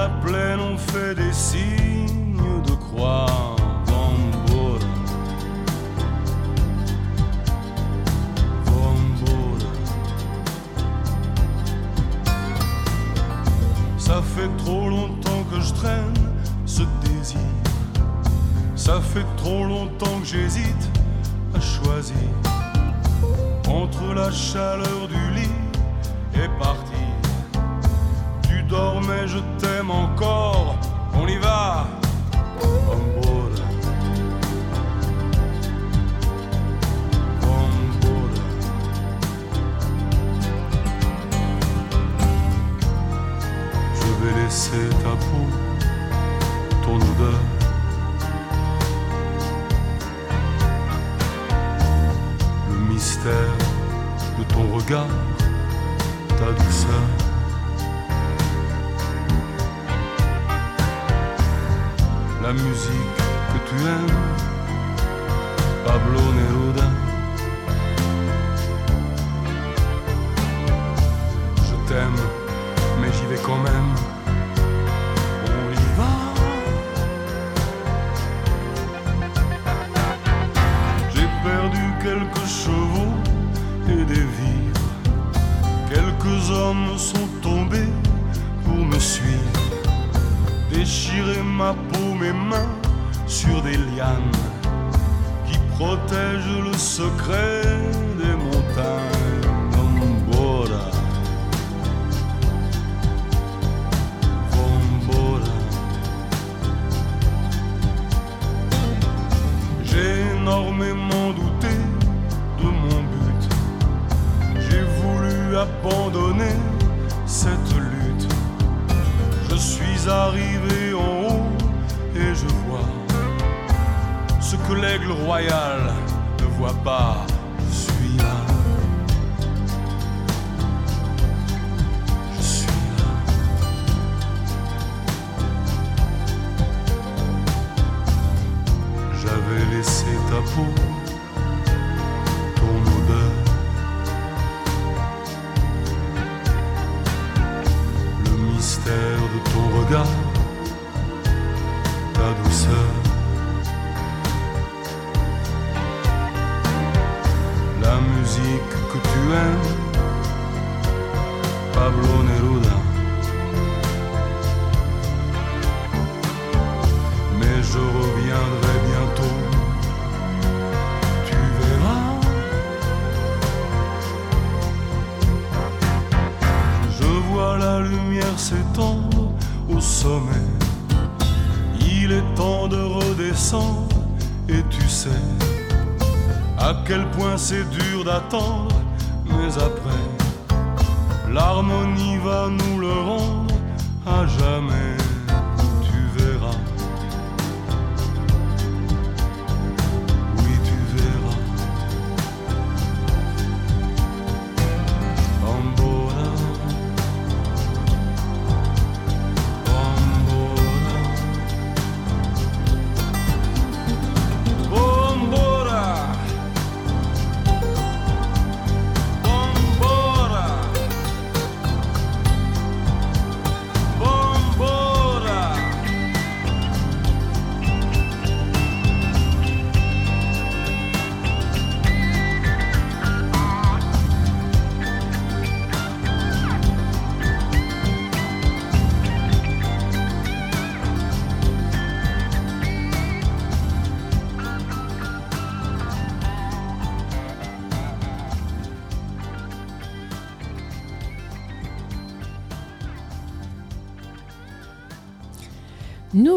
La plaine on fait des signes voulu abandonner cette lutte. Je suis arrivé en haut et je vois ce que l'aigle royal ne voit pas.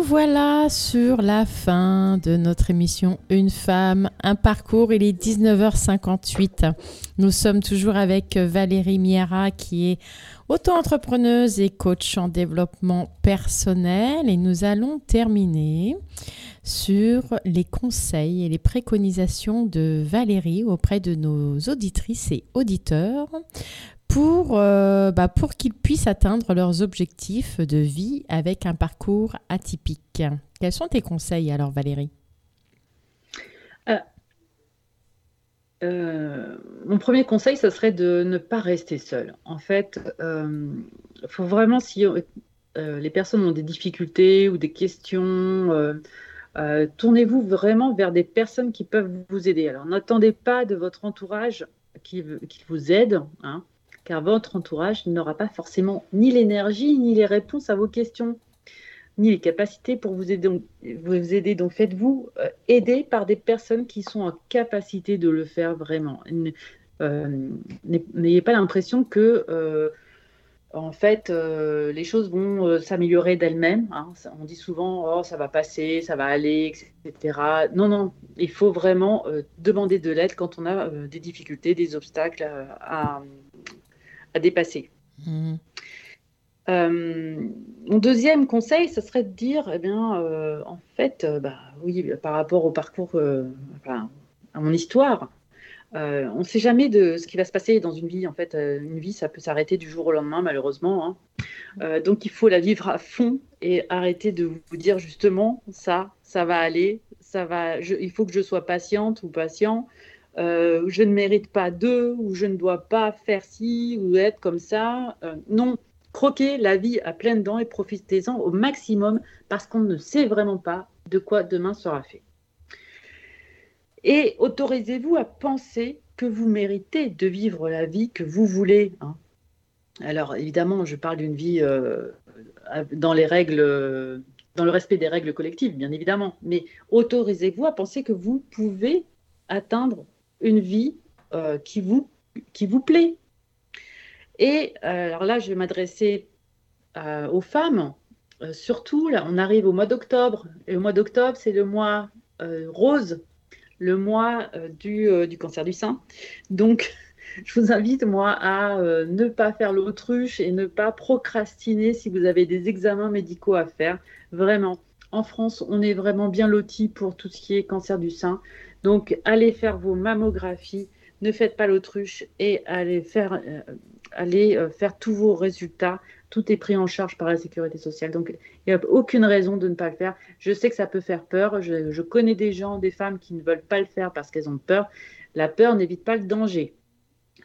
Voilà sur la fin de notre émission Une femme, un parcours. Il est 19h58. Nous sommes toujours avec Valérie Miera qui est auto-entrepreneuse et coach en développement personnel et nous allons terminer sur les conseils et les préconisations de Valérie auprès de nos auditrices et auditeurs pour, euh, bah, pour qu'ils puissent atteindre leurs objectifs de vie avec un parcours atypique. Quels sont tes conseils alors Valérie? Euh, euh, Mon premier conseil, ce serait de ne pas rester seul. En fait, il faut vraiment, si les personnes ont des difficultés ou des questions, tournez-vous vraiment vers des personnes qui peuvent vous aider. Alors n'attendez pas de votre entourage qui, qui vous aide. Hein car votre entourage n'aura pas forcément ni l'énergie, ni les réponses à vos questions, ni les capacités pour vous aider. Donc faites-vous euh, aider par des personnes qui sont en capacité de le faire vraiment. Euh, n'ayez pas l'impression que euh, en fait, les choses vont s'améliorer d'elles-mêmes. Hein. On dit souvent, oh, ça va passer, ça va aller, etc. Non, non, il faut vraiment demander de l'aide quand on a des difficultés, des obstacles à, à dépasser. Mmh. Euh, mon deuxième conseil, ce serait de dire, eh bien, euh, en fait, euh, bah, oui, par rapport au parcours, à mon histoire, on ne sait jamais de ce qui va se passer dans une vie. En fait, une vie, ça peut s'arrêter du jour au lendemain, malheureusement. Hein. donc, il faut la vivre à fond et arrêter de vous dire justement, ça, ça va aller, ça va. il faut que je sois patiente ou patient. Euh, je ne mérite pas d'eux, ou je ne dois pas faire ci, ou être comme ça. Euh, non, croquez la vie à pleines dents et profitez-en au maximum parce qu'on ne sait vraiment pas de quoi demain sera fait. Et autorisez-vous à penser que vous méritez de vivre la vie que vous voulez. Hein. Alors évidemment, je parle d'une vie euh, dans les règles, dans le respect des règles collectives, bien évidemment. Mais autorisez-vous à penser que vous pouvez atteindre une vie euh, qui, vous, qui vous plaît. Et euh, alors là, je vais m'adresser euh, aux femmes. surtout, là, on arrive au mois d'octobre. Et le mois d'octobre, c'est le mois rose, le mois du, du, cancer du sein. Donc, je vous invite, moi, à ne pas faire l'autruche et ne pas procrastiner si vous avez des examens médicaux à faire. Vraiment, en France, on est vraiment bien loti pour tout ce qui est cancer du sein. Donc, allez faire vos mammographies, ne faites pas l'autruche et allez faire, euh, allez, euh, faire tous vos résultats. Tout est pris en charge par la sécurité sociale. Donc, il n'y a aucune raison de ne pas le faire. Je sais que ça peut faire peur. Je, connais des gens, des femmes qui ne veulent pas le faire parce qu'elles ont peur. La peur n'évite pas le danger.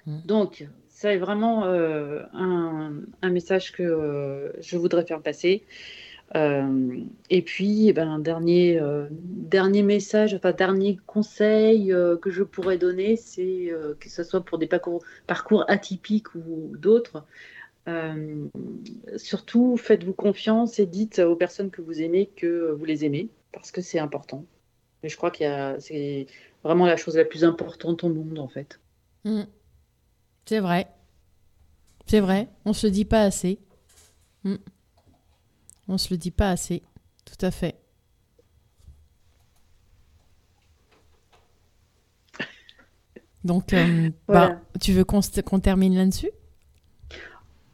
Mmh. Donc, c'est vraiment euh, un, un, message que je voudrais faire passer. Euh, et puis, eh ben, dernier, euh, dernier message, enfin dernier conseil euh, que je pourrais donner, c'est que ce soit pour des parcours, atypiques ou d'autres, surtout faites-vous confiance et dites aux personnes que vous aimez que vous les aimez, parce que c'est important. Je crois que c'est vraiment la chose la plus importante au monde, en fait. Mmh. C'est vrai. C'est vrai. On se dit pas assez. Mmh. On se le dit pas assez. Tout à fait. Donc, euh, bah, tu veux qu'on termine là-dessus?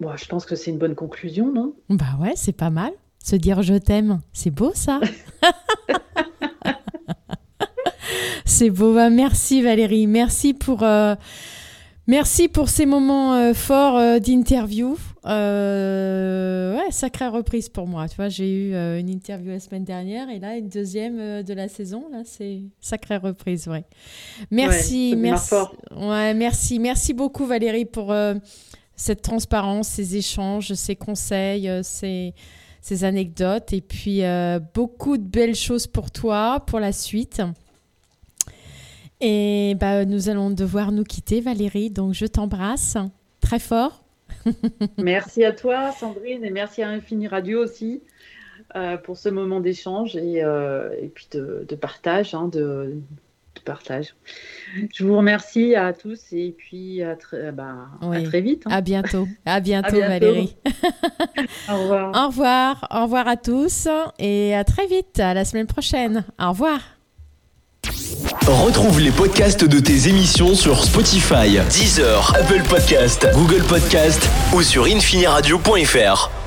Moi, Je pense que c'est une bonne conclusion, non? Bah ouais, c'est pas mal. Se dire je t'aime, c'est beau ça. c'est beau. Bah, merci Valérie. Merci pour, euh, merci pour ces moments euh, forts d'interview. Euh, ouais, sacrée reprise pour moi. Tu vois, j'ai eu euh, une interview la semaine dernière et là une deuxième euh, de la saison. Là, c'est sacrée reprise, ouais. Merci, merci. Ouais, merci, merci beaucoup Valérie pour cette transparence, ces échanges, ces conseils, ces, ces anecdotes et puis beaucoup de belles choses pour toi pour la suite. Et bah, nous allons devoir nous quitter, Valérie. Donc, je t'embrasse très fort merci à toi, Sandrine, et merci à Infini Radio aussi euh, pour ce moment d'échange et, euh, et, puis de, partage, hein, de, partage. Je vous remercie à tous et puis à, très, bah, à très vite. Hein. À bientôt. À bientôt, Valérie. Au revoir. Au revoir. Au revoir à tous et à très vite. À la semaine prochaine. Au revoir. Retrouve les podcasts de tes émissions sur Spotify, Deezer, Apple Podcast, Google Podcast ou sur infiniradio.fr.